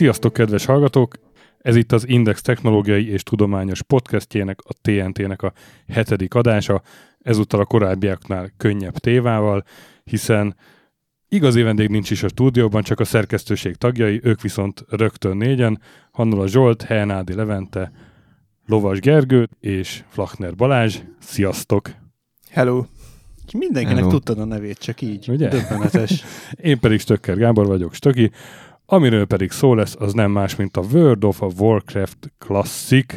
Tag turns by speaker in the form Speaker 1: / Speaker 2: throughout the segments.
Speaker 1: Sziasztok, kedves hallgatók! Ez itt az Index Technológiai és Tudományos podcastjének, a TNT-nek a hetedik adása, ezúttal a korábbiaknál könnyebb tévával, hiszen igazi vendég nincs is a stúdióban, csak a szerkesztőség tagjai, ők viszont rögtön négyen, Hannula Zsolt, Helnádi Levente, Lovas Gergő és Flachner Balázs. Sziasztok!
Speaker 2: Hello!
Speaker 3: Mindenkinek
Speaker 2: Hello.
Speaker 3: tudtad a nevét, csak így.
Speaker 1: Ugye?
Speaker 3: Döbbenetes.
Speaker 1: Én pedig Stöcker Gábor vagyok, Stöki. Amiről pedig szó lesz, az nem más, mint a World of a Warcraft Classic,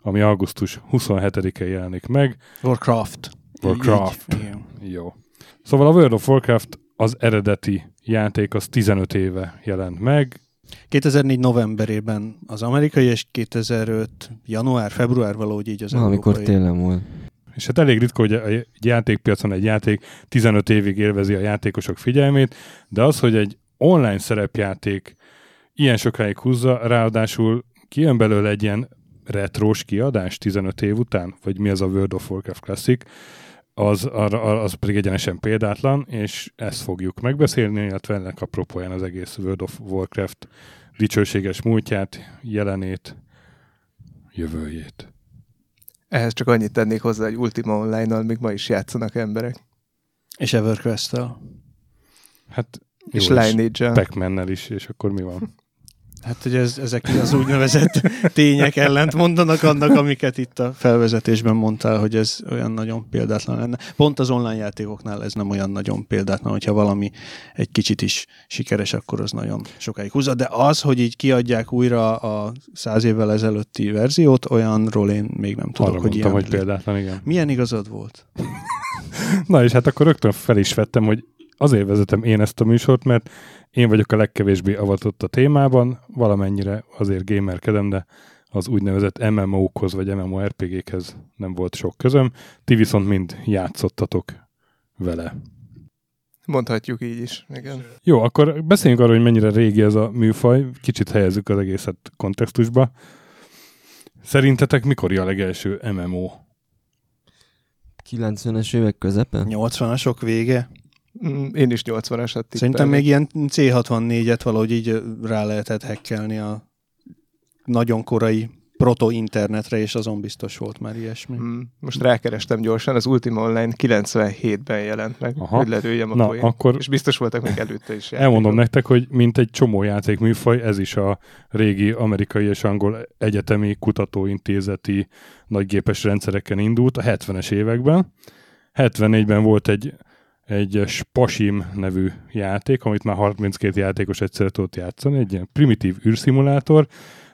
Speaker 1: ami augusztus 27-én jelenik meg.
Speaker 3: Warcraft.
Speaker 1: Warcraft.
Speaker 3: Így.
Speaker 1: Jó. Szóval a World of Warcraft az eredeti játék az 15 éve jelent meg.
Speaker 3: 2004 novemberében az amerikai, és 2005 január, február valahogy így az
Speaker 2: Valamikor
Speaker 3: európai.
Speaker 2: télen volt.
Speaker 1: És hát elég ritka, hogy egy játékpiacon egy játék 15 évig élvezi a játékosok figyelmét, de az, hogy egy online szerepjáték ilyen sokáig húzza, ráadásul kijön belőle egy ilyen retrós kiadás 15 év után, vagy mi az a World of Warcraft Classic, az, arra, az pedig egyenesen példátlan, és ezt fogjuk megbeszélni, illetve ennek apropóján az egész World of Warcraft dicsőséges múltját, jelenét, jövőjét.
Speaker 4: Ehhez csak annyit tennék hozzá, hogy Ultima Online-nal még ma is játszanak emberek.
Speaker 3: És Everquest-tel.
Speaker 1: Hát
Speaker 4: és
Speaker 1: jó,
Speaker 4: Lineage-el.
Speaker 1: Pac-Man-nel is, és akkor mi van?
Speaker 3: Hát, hogy ez, ezek az úgynevezett tények ellent mondanak annak, amiket itt a felvezetésben mondtál, hogy ez olyan nagyon példátlan lenne. Pont az online játékoknál ez nem olyan nagyon példátlan, hogyha valami egy kicsit is sikeres, akkor az nagyon sokáig húzza. De az, hogy így kiadják újra a száz évvel ezelőtti verziót, olyanról én még nem tudok,
Speaker 1: Arra
Speaker 3: hogy
Speaker 1: mondtam,
Speaker 3: ilyen
Speaker 1: hogy példátlan, igen.
Speaker 3: Milyen igazad volt?
Speaker 1: Na és hát akkor rögtön fel is vettem, hogy azért vezetem én ezt a műsort, mert én vagyok a legkevésbé avatott a témában, valamennyire azért gamerkedem, de az úgynevezett MMO-khoz vagy MMORPG-khez nem volt sok közöm. Ti viszont mind játszottatok vele.
Speaker 4: Mondhatjuk így is. Igen.
Speaker 1: Jó, akkor beszéljünk arról, hogy mennyire régi ez a műfaj, kicsit helyezzük az egészet kontextusba. Szerintetek mikor a legelső MMO?
Speaker 2: 90-es évek közepe?
Speaker 3: 80-asok vége?
Speaker 4: Mm, Én is 80-asat
Speaker 3: Szerintem még ilyen C64-et valahogy így rá lehetett hackelni a nagyon korai proto-internetre, és azon biztos volt már ilyesmi.
Speaker 4: Mm, Most rákerestem gyorsan, az Ultima Online 97-ben jelent meg,
Speaker 1: Aha.
Speaker 4: Hogy lelőjem a
Speaker 1: Na,
Speaker 4: poént.
Speaker 1: akkor
Speaker 4: És biztos voltak még előtte is.
Speaker 1: Elmondom
Speaker 4: játékok.
Speaker 1: nektek, hogy mint egy csomó játékműfaj, ez is a régi amerikai és angol egyetemi kutatóintézeti nagygépes rendszereken indult a 70-es években. 74-ben volt egy, egy Spasim nevű játék, amit már 32 játékos egyszerre tudott játszani, egy ilyen primitív űrszimulátor,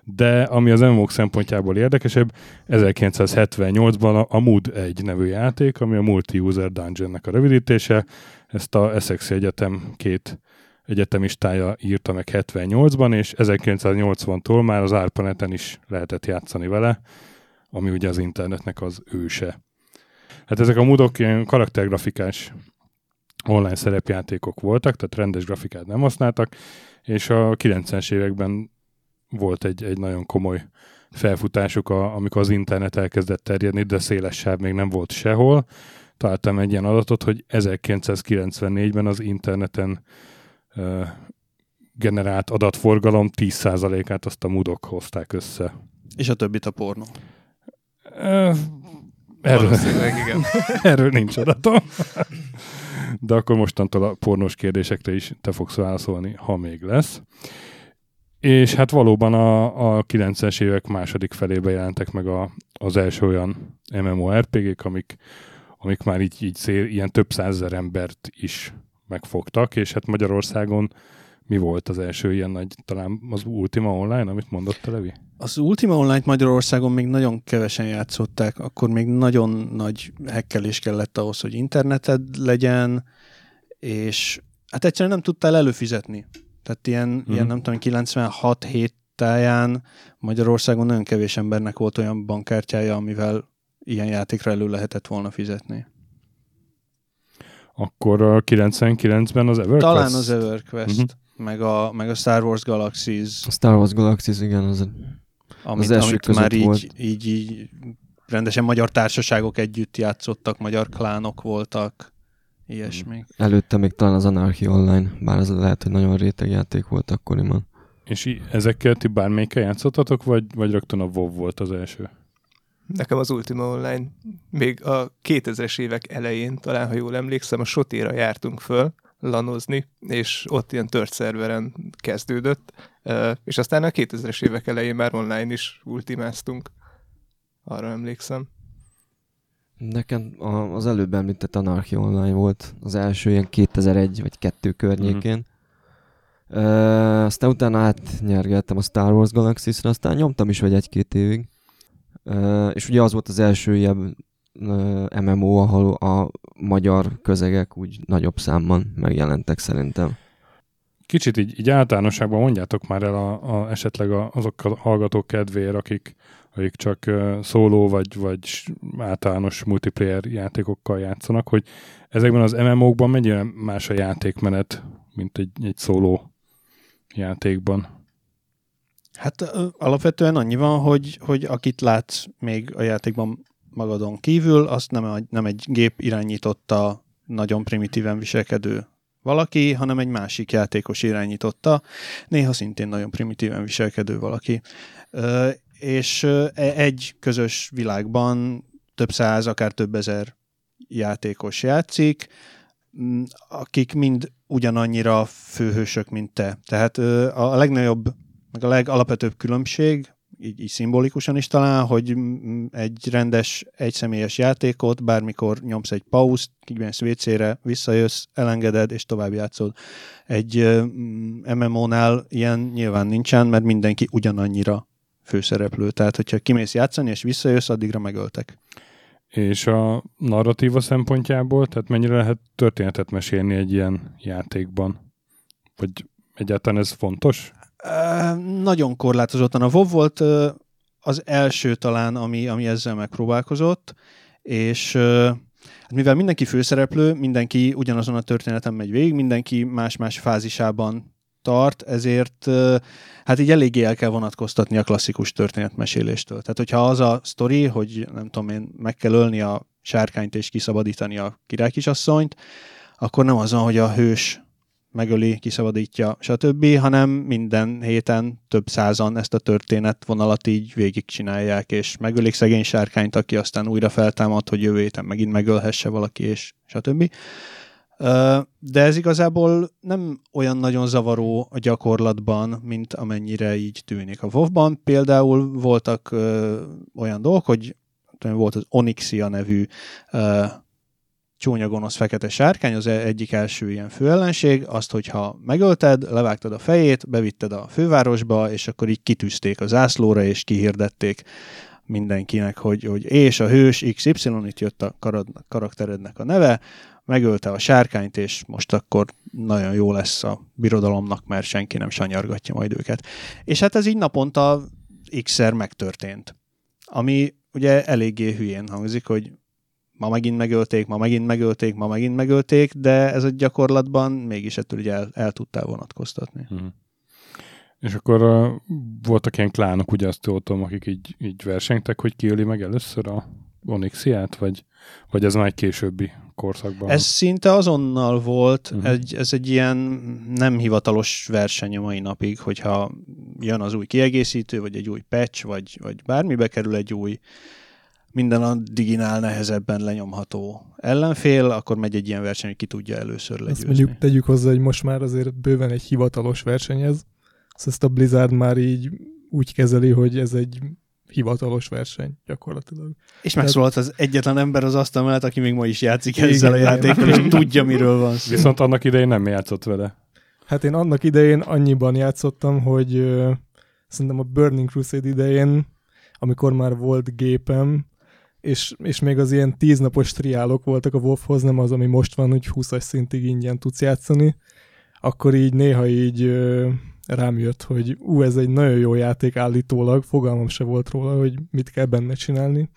Speaker 1: de ami az MMO szempontjából érdekesebb, 1978-ban a, Mood 1 nevű játék, ami a Multi-User Dungeon-nek a rövidítése, ezt a Essex Egyetem két egyetemistája írta meg 78-ban, és 1980-tól már az ARPANET-en is lehetett játszani vele, ami ugye az internetnek az őse. Hát ezek a ilyen karaktergrafikás online szerepjátékok voltak, tehát rendes grafikát nem használtak, és a 90-es években volt egy, egy nagyon komoly felfutásuk, a, amikor az internet elkezdett terjedni, de széles sáv még nem volt sehol. Találtam egy ilyen adatot, hogy 1994-ben az interneten uh, generált adatforgalom 10%-át azt a mudok hozták össze.
Speaker 3: És a többit a pornó.
Speaker 1: Uh, erről,
Speaker 4: igen.
Speaker 1: erről nincs adatom. De akkor mostantól a pornós kérdésekre is te fogsz válaszolni, ha még lesz. És hát valóban a, a 90-es évek második felébe jelentek meg a, az első olyan MMORPG-k, amik, amik már így, így szél, ilyen több százezer embert is megfogtak, és hát Magyarországon mi volt az első ilyen nagy, talán az Ultima Online, amit mondott te, Levi?
Speaker 3: Az Ultima Online-t Magyarországon még nagyon kevesen játszották, akkor még nagyon nagy hekkelés kellett ahhoz, hogy interneted legyen, és hát egyszerűen nem tudtál előfizetni. Tehát ilyen,
Speaker 1: Mhm.
Speaker 3: mm. ilyen nem tudom, 96 hét táján Magyarországon nagyon kevés embernek volt olyan bankkártyája, amivel ilyen játékra elő lehetett volna fizetni.
Speaker 1: Akkor a 99-ben az EverQuest?
Speaker 3: Talán az EverQuest, uh-huh. Meg, a, meg a Star Wars Galaxies,
Speaker 2: A Star Wars Galaxies, igen, az
Speaker 3: amit,
Speaker 2: első
Speaker 3: amit már így,
Speaker 2: volt.
Speaker 3: így, így rendesen magyar társaságok együtt játszottak, magyar klánok voltak, ilyesmi.
Speaker 2: előtte még talán az Anarchy Online, bár az lehet, hogy nagyon réteg játék volt akkoriban.
Speaker 1: És ezekkel ti bármelyikkel játszottatok, vagy, vagy rögtön a WoW volt az első?
Speaker 4: Nekem az Ultima Online még a 2000-es évek elején, talán ha jól emlékszem, a Sotéra jártunk föl lanozni, és ott ilyen tört szerveren kezdődött, és aztán a 2000-es évek elején már online is ultimáztunk. Arra emlékszem.
Speaker 2: Nekem az előbb említett Anarchy Online volt az első ilyen 2001 vagy 2 környékén. Mm. Uh, aztán utána átnyergeltem a Star Wars Galaxy-ra, aztán nyomtam is vagy egy-két évig. Uh, és ugye az volt az első ilyen uh, MMO, ahol a magyar közegek úgy nagyobb számban megjelentek szerintem.
Speaker 1: Kicsit így, így általánosságban mondjátok már el a, a, esetleg a, azok a hallgatók kedvéért, akik, akik csak uh, szóló vagy, vagy általános multiplayer játékokkal játszanak, hogy ezekben az MMO-kban mennyire más a játékmenet, mint egy, egy szóló játékban?
Speaker 3: Hát alapvetően annyi van, hogy, hogy akit látsz még a játékban magadon kívül, azt nem, nem egy gép irányította, nagyon primitíven viselkedő valaki, hanem egy másik játékos irányította, néha szintén nagyon primitíven viselkedő valaki. És e, egy közös világban több száz, akár több ezer játékos játszik, akik mind ugyanannyira főhősök, mint te. Tehát a legnagyobb, meg a legalapvetőbb különbség, így, így szimbolikusan is talán, hogy egy rendes, egyszemélyes játékot, bármikor nyomsz egy pauszt, kimész WC-re, visszajössz, elengeded, és tovább játszod. Egy MMO-nál ilyen nyilván nincsen, mert mindenki ugyanannyira főszereplő. Tehát, hogyha kimész játszani, és visszajössz, addigra megöltek.
Speaker 1: És a narratíva szempontjából, tehát mennyire lehet történetet mesélni egy ilyen játékban? Vagy egyáltalán ez fontos?
Speaker 3: Nagyon korlátozottan. A WoW volt az első talán, ami, ami ezzel megpróbálkozott, és hát mivel mindenki főszereplő, mindenki ugyanazon a történeten megy végig, mindenki más-más fázisában tart, ezért hát így eléggé el kell vonatkoztatni a klasszikus történetmeséléstől. Tehát, hogyha az a sztori, hogy nem tudom én, meg kell ölni a sárkányt és kiszabadítani a királykisasszonyt, akkor nem az van, hogy a hős megöli, kiszabadítja, stb., hanem minden héten több százan ezt a történetvonalat így végigcsinálják, és megölik szegény sárkányt, aki aztán újra feltámad, hogy jövő héten megint megölhesse valaki, és stb. De ez igazából nem olyan nagyon zavaró a gyakorlatban, mint amennyire így tűnik. A WoW-ban például voltak olyan dolgok, hogy volt az Onyxia nevű csúnya gonosz fekete sárkány, az egyik első ilyen főellenség, azt, hogyha megölted, levágtad a fejét, bevitted a fővárosba, és akkor így kitűzték az zászlóra, és kihirdették mindenkinek, hogy, hogy és a hős XY, itt jött a karakterednek a neve, megölte a sárkányt, és most akkor nagyon jó lesz a birodalomnak, mert senki nem sanyargatja majd őket. És hát ez így naponta x-szer megtörtént. Ami ugye eléggé hülyén hangzik, hogy ma megint megölték, ma megint megölték, ma megint megölték, de ez a gyakorlatban mégis ettől ugye el, el tudtál vonatkoztatni. Hmm.
Speaker 1: És akkor uh, voltak ilyen klánok, ugye azt tudom, akik így, így versengtek, hogy ki öli meg először a Onyxiát, vagy, vagy ez már egy későbbi korszakban?
Speaker 3: Ez szinte azonnal volt, uh-huh. egy, ez egy ilyen nem hivatalos verseny a mai napig, hogyha jön az új kiegészítő, vagy egy új patch, vagy, vagy bármi bekerül egy új minden a diginál nehezebben lenyomható ellenfél, akkor megy egy ilyen verseny, hogy ki tudja először legyőzni.
Speaker 5: Azt mondjuk tegyük hozzá, hogy most már azért bőven egy hivatalos verseny ez. Ezt a Blizzard már így úgy kezeli, hogy ez egy hivatalos verseny gyakorlatilag.
Speaker 3: És megszólalt az egyetlen ember az asztal mellett, aki még ma is játszik igen, ezzel a játékkal, és tudja, miről van szó.
Speaker 1: Viszont annak idején nem játszott vele.
Speaker 5: Hát én annak idején annyiban játszottam, hogy uh, szerintem a Burning Crusade idején, amikor már volt gépem, és, és még az ilyen tíznapos triálok voltak a WoW-hoz, nem az, ami most van, hogy 20-as szintig ingyen tudsz játszani, akkor így néha így ö, rám jött, hogy ú, ez egy nagyon jó játék állítólag, fogalmam se volt róla, hogy mit kell benne csinálni,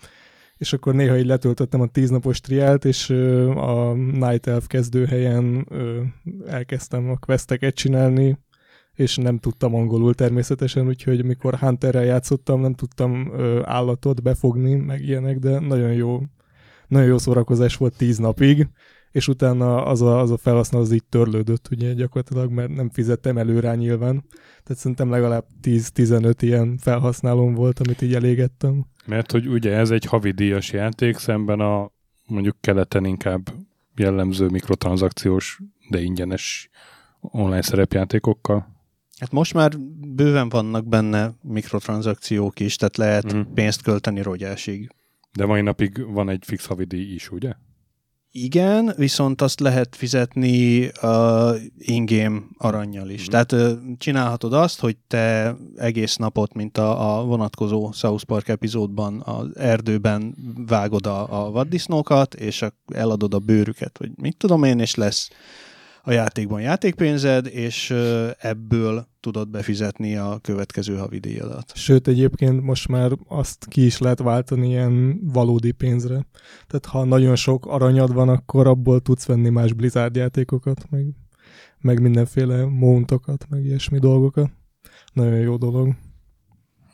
Speaker 5: és akkor néha így letöltöttem a tíznapos triált, és ö, a Night Elf kezdőhelyen ö, elkezdtem a questeket csinálni, és nem tudtam angolul természetesen, úgyhogy mikor Hunterrel játszottam, nem tudtam ö, állatot befogni, meg ilyenek, de nagyon jó, nagyon jó szórakozás volt tíz napig, és utána az a, az a felhasználó az így törlődött, ugye gyakorlatilag, mert nem fizettem előre nyilván. Tehát szerintem legalább 10-15 ilyen felhasználóm volt, amit így elégettem.
Speaker 1: Mert hogy ugye ez egy havidíjas játék, szemben a mondjuk keleten inkább jellemző mikrotranszakciós, de ingyenes online szerepjátékokkal.
Speaker 3: Hát most már bőven vannak benne mikrotranszakciók is, tehát lehet mm. pénzt költeni rogyásig.
Speaker 1: De mai napig van egy fix havidíj is, ugye?
Speaker 3: Igen, viszont azt lehet fizetni uh, in-game aranyjal is.
Speaker 1: Mhm.
Speaker 3: Tehát uh, csinálhatod azt, hogy te egész napot, mint a, a vonatkozó South Park epizódban az erdőben vágod a, a vaddisznókat, és a, eladod a bőrüket, vagy mit tudom én, és lesz a játékban játékpénzed, és ebből tudod befizetni a következő havidíjadat.
Speaker 5: Sőt, egyébként most már azt ki is lehet váltani ilyen valódi pénzre. Tehát ha nagyon sok aranyad van, akkor abból tudsz venni más Blizzard játékokat, meg, meg mindenféle mountokat, meg ilyesmi dolgokat. Nagyon jó dolog.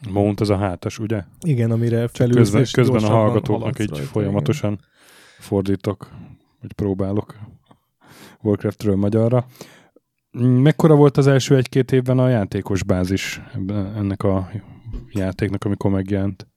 Speaker 1: Mount az a hátas, ugye?
Speaker 5: Igen, amire felülsz,
Speaker 1: Közben, közben a hallgatóknak így
Speaker 5: rajta,
Speaker 1: folyamatosan fordítok, vagy próbálok Warcraftről magyarra. Mekkora volt az első egy-két évben a játékos bázis ennek a játéknak, amikor megjelent?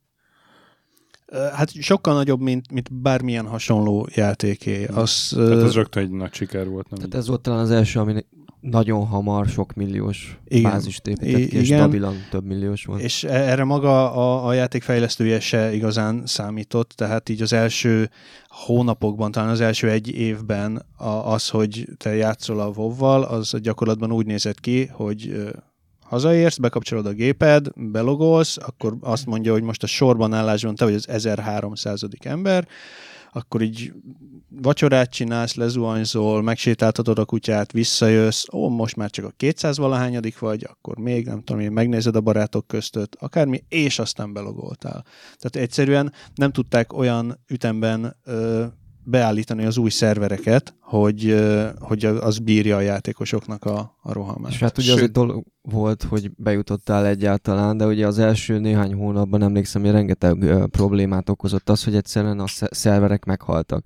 Speaker 3: Hát sokkal nagyobb, mint, mint bármilyen hasonló játéké. Az,
Speaker 1: Tehát
Speaker 3: ö,
Speaker 1: az rögtön egy nagy siker volt. Nem?
Speaker 2: Tehát ez volt talán az első, ami nagyon hamar sok milliós
Speaker 3: Igen.
Speaker 2: bázist épített ki, és stabilan több milliós volt.
Speaker 3: És e- erre maga a, a játék fejlesztője se igazán számított, tehát így az első hónapokban, talán az első egy évben a, az, hogy te játszol a WoW-val, az gyakorlatban úgy nézett ki, hogy hazaérsz, bekapcsolod a géped, belogolsz, akkor azt mondja, hogy most a sorban állásban te vagy az 1300. ember, akkor így vacsorát csinálsz, lezuhanyzol, megsétáltatod a kutyát, visszajössz, ó, most már csak a 200 valahányadik vagy, akkor még nem tudom én, megnézed a barátok köztöt, akármi, és aztán belogoltál. Tehát egyszerűen nem tudták olyan ütemben ö, beállítani az új szervereket, hogy, ö, hogy az bírja a játékosoknak a, a rohamát.
Speaker 2: És hát ugye az
Speaker 4: Sőt-
Speaker 2: egy dolog volt, hogy bejutottál egyáltalán, de ugye az első néhány hónapban emlékszem, hogy rengeteg ö, problémát okozott az, hogy egyszerűen a sze- szerverek meghaltak.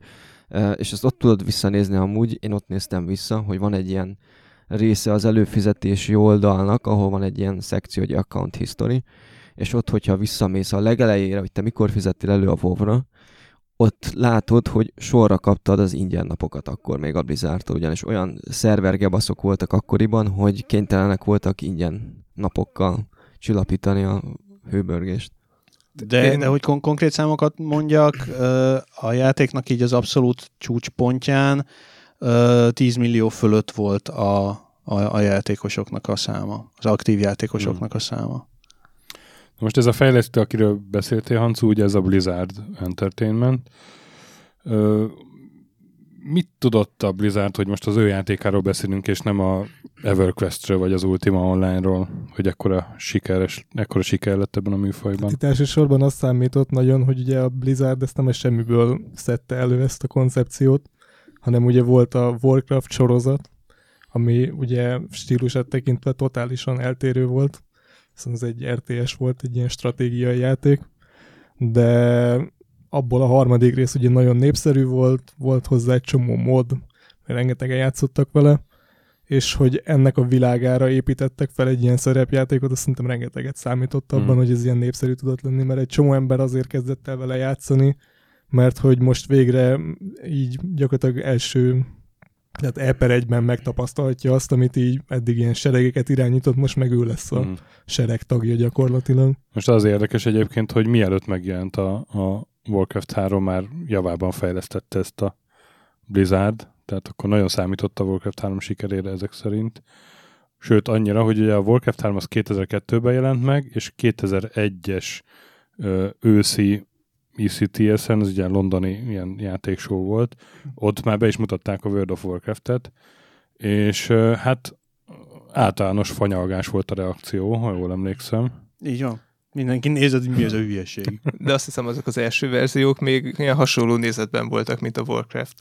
Speaker 2: És ezt ott tudod visszanézni amúgy, én ott néztem vissza, hogy van egy ilyen része az előfizetési oldalnak, ahol van egy ilyen szekció, hogy account history, és ott, hogyha visszamész a legelejére, hogy te mikor fizettél elő a WoW-ra, ott látod, hogy sorra kaptad az ingyen napokat akkor még a Blizzardtól, ugyanis olyan szervergebaszok voltak akkoriban, hogy kénytelenek voltak ingyen napokkal csillapítani a hőbörgést.
Speaker 3: De,
Speaker 4: Én-
Speaker 3: de hogy kon- konkrét számokat mondjak, a játéknak így az abszolút csúcspontján ö, 10 millió fölött volt a, a, a játékosoknak a száma, az aktív játékosoknak a száma.
Speaker 1: Most ez a fejlesztő, akiről beszéltél, Hancu, ugye ez a Blizzard Entertainment. Mit tudott a Blizzard, hogy most az ő játékáról beszélünk, és nem a EverQuestről, vagy az Ultima Online-ról, hogy ekkora, sikeres, ekkora siker lett ebben a műfajban?
Speaker 5: Itt elsősorban azt számított nagyon, hogy ugye a Blizzard ezt nem a semmiből szedte elő ezt a koncepciót, hanem ugye volt a Warcraft sorozat, ami ugye stílusát tekintve totálisan eltérő volt, hiszen ez egy RTS volt, egy ilyen stratégiai játék, de abból a harmadik rész ugye nagyon népszerű volt, volt hozzá egy csomó mod, mert rengetegen játszottak vele, és hogy ennek a világára építettek fel egy ilyen szerepjátékot, azt szerintem rengeteget számított abban,
Speaker 1: Hmm.
Speaker 5: hogy ez ilyen népszerű tudott lenni, mert egy csomó ember azért kezdett el vele játszani, mert hogy most végre így gyakorlatilag első tehát E per egyben megtapasztalhatja azt, amit így eddig ilyen seregeket irányított, most meg ő lesz a
Speaker 1: Mhm.
Speaker 5: sereg tagja gyakorlatilag.
Speaker 1: Most az érdekes egyébként, hogy mielőtt megjelent a, a Warcraft 3 már javában fejlesztette ezt a Blizzard, tehát akkor nagyon számított a Warcraft 3 sikerére ezek szerint. Sőt, annyira, hogy ugye a Warcraft 3 az 2002-ben jelent meg, és 2001-es ö, őszi ECTS-en, ez ugye londoni ilyen játékshow volt, ott már be is mutatták a World of Warcraft-et, és hát általános fanyalgás volt a reakció, ha jól emlékszem.
Speaker 3: Így van. Mindenki nézed, hogy mi ez a hülyeség.
Speaker 4: De azt hiszem, azok az első verziók még ilyen hasonló nézetben voltak, mint a Warcraft.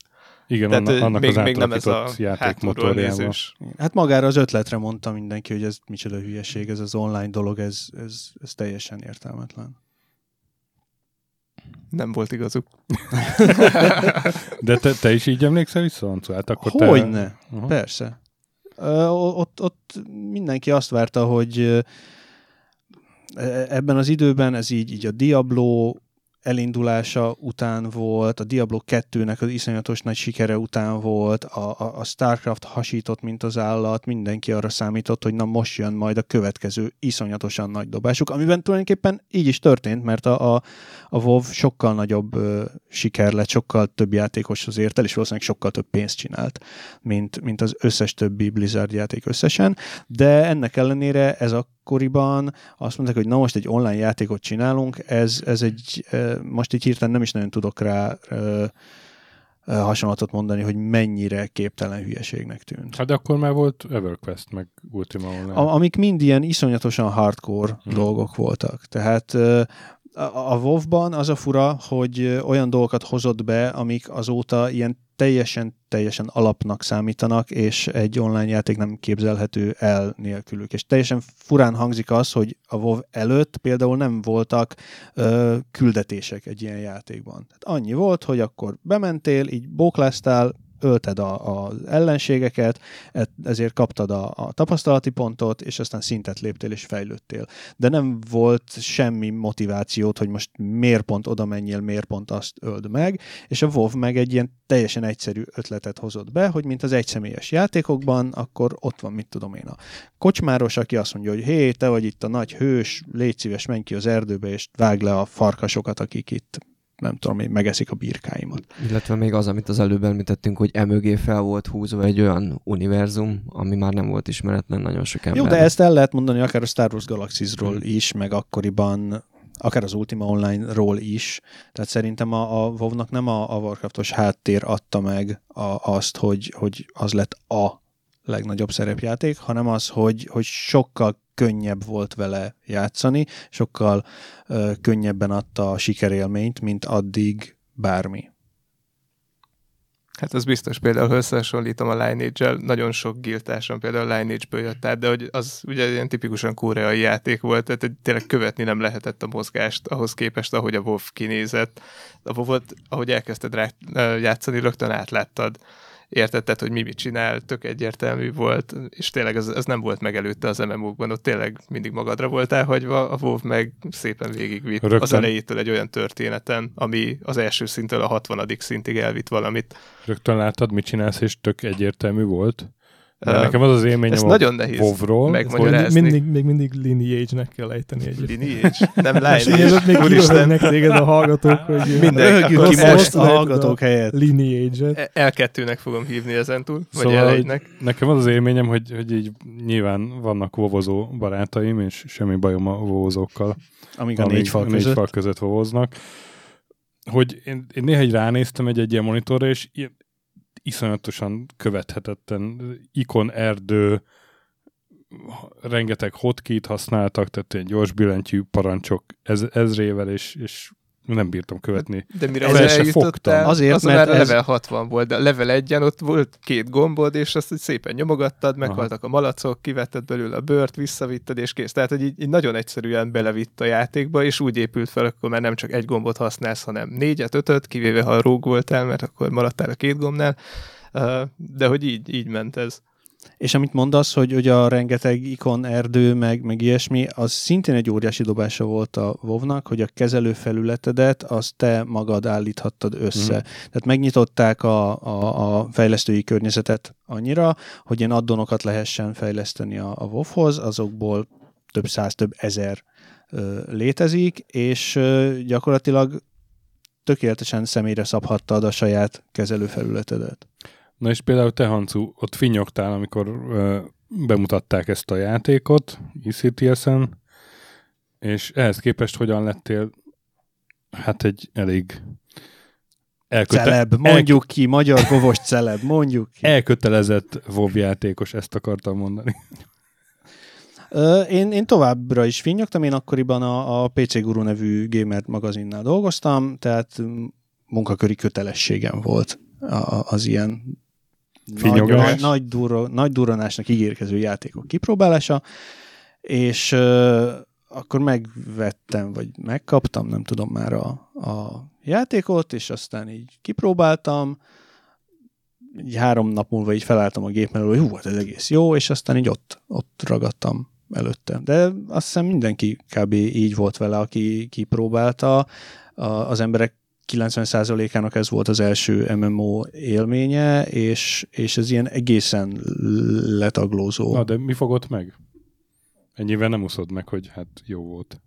Speaker 1: Igen,
Speaker 4: Tehát
Speaker 1: annak, annak
Speaker 4: még,
Speaker 1: az
Speaker 4: még nem ez a
Speaker 1: játékmotorjával.
Speaker 3: Hát magára az ötletre mondta mindenki, hogy ez micsoda hülyeség, ez az online dolog, ez, ez, ez teljesen értelmetlen.
Speaker 4: nem volt igazuk.
Speaker 1: De te, te is így emlékszel vissza, Ancu? Hát akkor
Speaker 3: Hogyne,
Speaker 1: te... Aha.
Speaker 3: persze. Ö, ott, ott mindenki azt várta, hogy ö, ebben az időben ez így, így a Diablo elindulása után volt, a Diablo 2-nek az iszonyatos nagy sikere után volt, a, a, a Starcraft hasított, mint az állat, mindenki arra számított, hogy na most jön majd a következő iszonyatosan nagy dobásuk, amiben tulajdonképpen így is történt, mert a, a, a WoW sokkal nagyobb ö, siker lett, sokkal több játékoshoz ért el, és valószínűleg sokkal több pénzt csinált, mint, mint az összes többi Blizzard játék összesen, de ennek ellenére ez akkoriban azt mondták, hogy na most egy online játékot csinálunk, ez, ez egy, most így hirtelen nem is nagyon tudok rá hasonlatot mondani, hogy mennyire képtelen hülyeségnek tűnt.
Speaker 1: Hát de akkor már volt EverQuest, meg Ultima Online.
Speaker 3: A, amik mind ilyen iszonyatosan hardcore
Speaker 1: Mhm.
Speaker 3: dolgok voltak. Tehát a, WoW-ban az a fura, hogy olyan dolgokat hozott be, amik azóta ilyen teljesen, teljesen alapnak számítanak, és egy online játék nem képzelhető el nélkülük. És teljesen furán hangzik az, hogy a WoW előtt például nem voltak ö, küldetések egy ilyen játékban. Tehát annyi volt, hogy akkor bementél, így bókláztál, ölted a, ellenségeket, ezért kaptad a, a tapasztalati pontot, és aztán szintet léptél és fejlődtél. De nem volt semmi motivációt, hogy most miért pont oda menjél, miért pont azt öld meg, és a WoW meg egy ilyen teljesen egyszerű ötletet hozott be, hogy mint az egyszemélyes játékokban, akkor ott van, mit tudom én, a kocsmáros, aki azt mondja, hogy hé, te vagy itt a nagy hős, légy szíves, menj ki az erdőbe, és vág le a farkasokat, akik itt nem tudom én, megeszik a birkáimat.
Speaker 2: Illetve még az, amit az előbb említettünk, hogy emögé fel volt húzva egy olyan univerzum, ami már nem volt ismeretlen nagyon sok ember.
Speaker 3: Jó, de ezt el lehet mondani akár a Star Wars Galaxies-ról is, meg akkoriban akár az Ultima Online-ról is. Tehát szerintem a, a WoW-nak nem a, a Warcraftos háttér adta meg a, azt, hogy, hogy az lett a legnagyobb szerepjáték, hanem az, hogy, hogy sokkal könnyebb volt vele játszani, sokkal ö, könnyebben adta a sikerélményt, mint addig bármi.
Speaker 4: Hát az biztos, például ha összehasonlítom a Lineage-el, nagyon sok guildtársam például Lineage-ből jött át, de hogy az ugye ilyen tipikusan koreai játék volt, tehát tényleg követni nem lehetett a mozgást ahhoz képest, ahogy a WoW kinézett. A wow ahogy elkezdted rá játszani, rögtön átláttad értetted, hogy mi mit csinál, tök egyértelmű volt, és tényleg ez, ez nem volt meg előtte az MMO-kban, ott tényleg mindig magadra voltál hagyva, a WoW meg szépen végigvitt
Speaker 1: Rögtön.
Speaker 4: az elejétől egy olyan történeten, ami az első szinttől a 60. szintig elvitt valamit.
Speaker 1: Rögtön láttad, mit csinálsz, és tök egyértelmű volt. De nekem az az élményem
Speaker 4: Ezt
Speaker 1: a
Speaker 4: nagyon nehéz
Speaker 1: WoW-ról,
Speaker 4: megmagyarázni.
Speaker 5: Mindig, még mindig lineage-nek kell ejteni egyet.
Speaker 4: Lineage, nem Lineage.
Speaker 5: még kiröhögnek téged a hallgatók, hogy
Speaker 4: Minden-
Speaker 3: ki
Speaker 4: most
Speaker 3: a hallgatók helyett.
Speaker 5: lineage-et.
Speaker 4: L2-nek fogom hívni ezentúl, vagy
Speaker 1: Szóval,
Speaker 4: L1-nek.
Speaker 1: nekem az az élményem, hogy, hogy így nyilván vannak vovozó barátaim, és semmi bajom a vovozókkal.
Speaker 3: Amíg a négy fal
Speaker 1: négy
Speaker 3: között.
Speaker 1: fal között vovoznak. Hogy én, én néha így ránéztem egy, egy ilyen monitorra, és ilyen iszonyatosan követhetetlen ikon, erdő, rengeteg hotkeyt használtak, tehát ilyen gyors billentyű parancsok ez, ezrével, és, és nem bírtam követni.
Speaker 4: De mire oda
Speaker 1: se fogtam.
Speaker 3: Azért,
Speaker 4: azon
Speaker 3: mert
Speaker 4: már
Speaker 3: ez-
Speaker 4: level 60 volt, de a level 1 ott volt két gombod, és azt hogy szépen nyomogattad, meghaltak a malacok, kivetted belőle a bört, visszavitted, és kész. Tehát, hogy így, így nagyon egyszerűen belevitt a játékba, és úgy épült fel, akkor már nem csak egy gombot használsz, hanem négyet, ötöt, kivéve ha róg voltál, mert akkor maradtál a két gombnál. De hogy így, így ment ez.
Speaker 3: És amit mondasz, hogy, hogy a rengeteg ikon, erdő, meg, meg ilyesmi, az szintén egy óriási dobása volt a WoW-nak, hogy a kezelőfelületedet azt te magad állíthattad össze.
Speaker 1: Mhm.
Speaker 3: Tehát megnyitották a, a, a fejlesztői környezetet annyira, hogy ilyen addonokat lehessen fejleszteni a, a WoW-hoz, azokból több száz, több ezer ö, létezik, és ö, gyakorlatilag tökéletesen személyre szabhattad a saját kezelőfelületedet.
Speaker 1: Na és például te, Hancu, ott finnyogtál, amikor ö, bemutatták ezt a játékot ECTS-en, és ehhez képest hogyan lettél hát egy elég elköte-
Speaker 3: Celeb, mondjuk ki, magyar govos celeb, mondjuk ki.
Speaker 1: elkötelezett WoW játékos, ezt akartam mondani.
Speaker 3: Ö, Én, én továbbra is finnyogtam, én akkoriban a, a PC Guru nevű gamer magazinnál dolgoztam, tehát munkaköri kötelességem volt az ilyen
Speaker 1: Finyogás.
Speaker 3: nagy, nagy, durra, nagy durranásnak ígérkező játékok kipróbálása, és ö, akkor megvettem, vagy megkaptam, nem tudom már a, a játékot, és aztán így kipróbáltam, így három nap múlva így felálltam a gép mellől, hogy hú, hát ez egész jó, és aztán így ott, ott ragadtam előtte. De azt hiszem mindenki kb. így volt vele, aki kipróbálta. A, az emberek 90%-ának ez volt az első MMO élménye, és, és ez ilyen egészen letaglózó.
Speaker 1: Na, de mi fogott meg? Ennyivel nem uszod meg, hogy hát jó volt.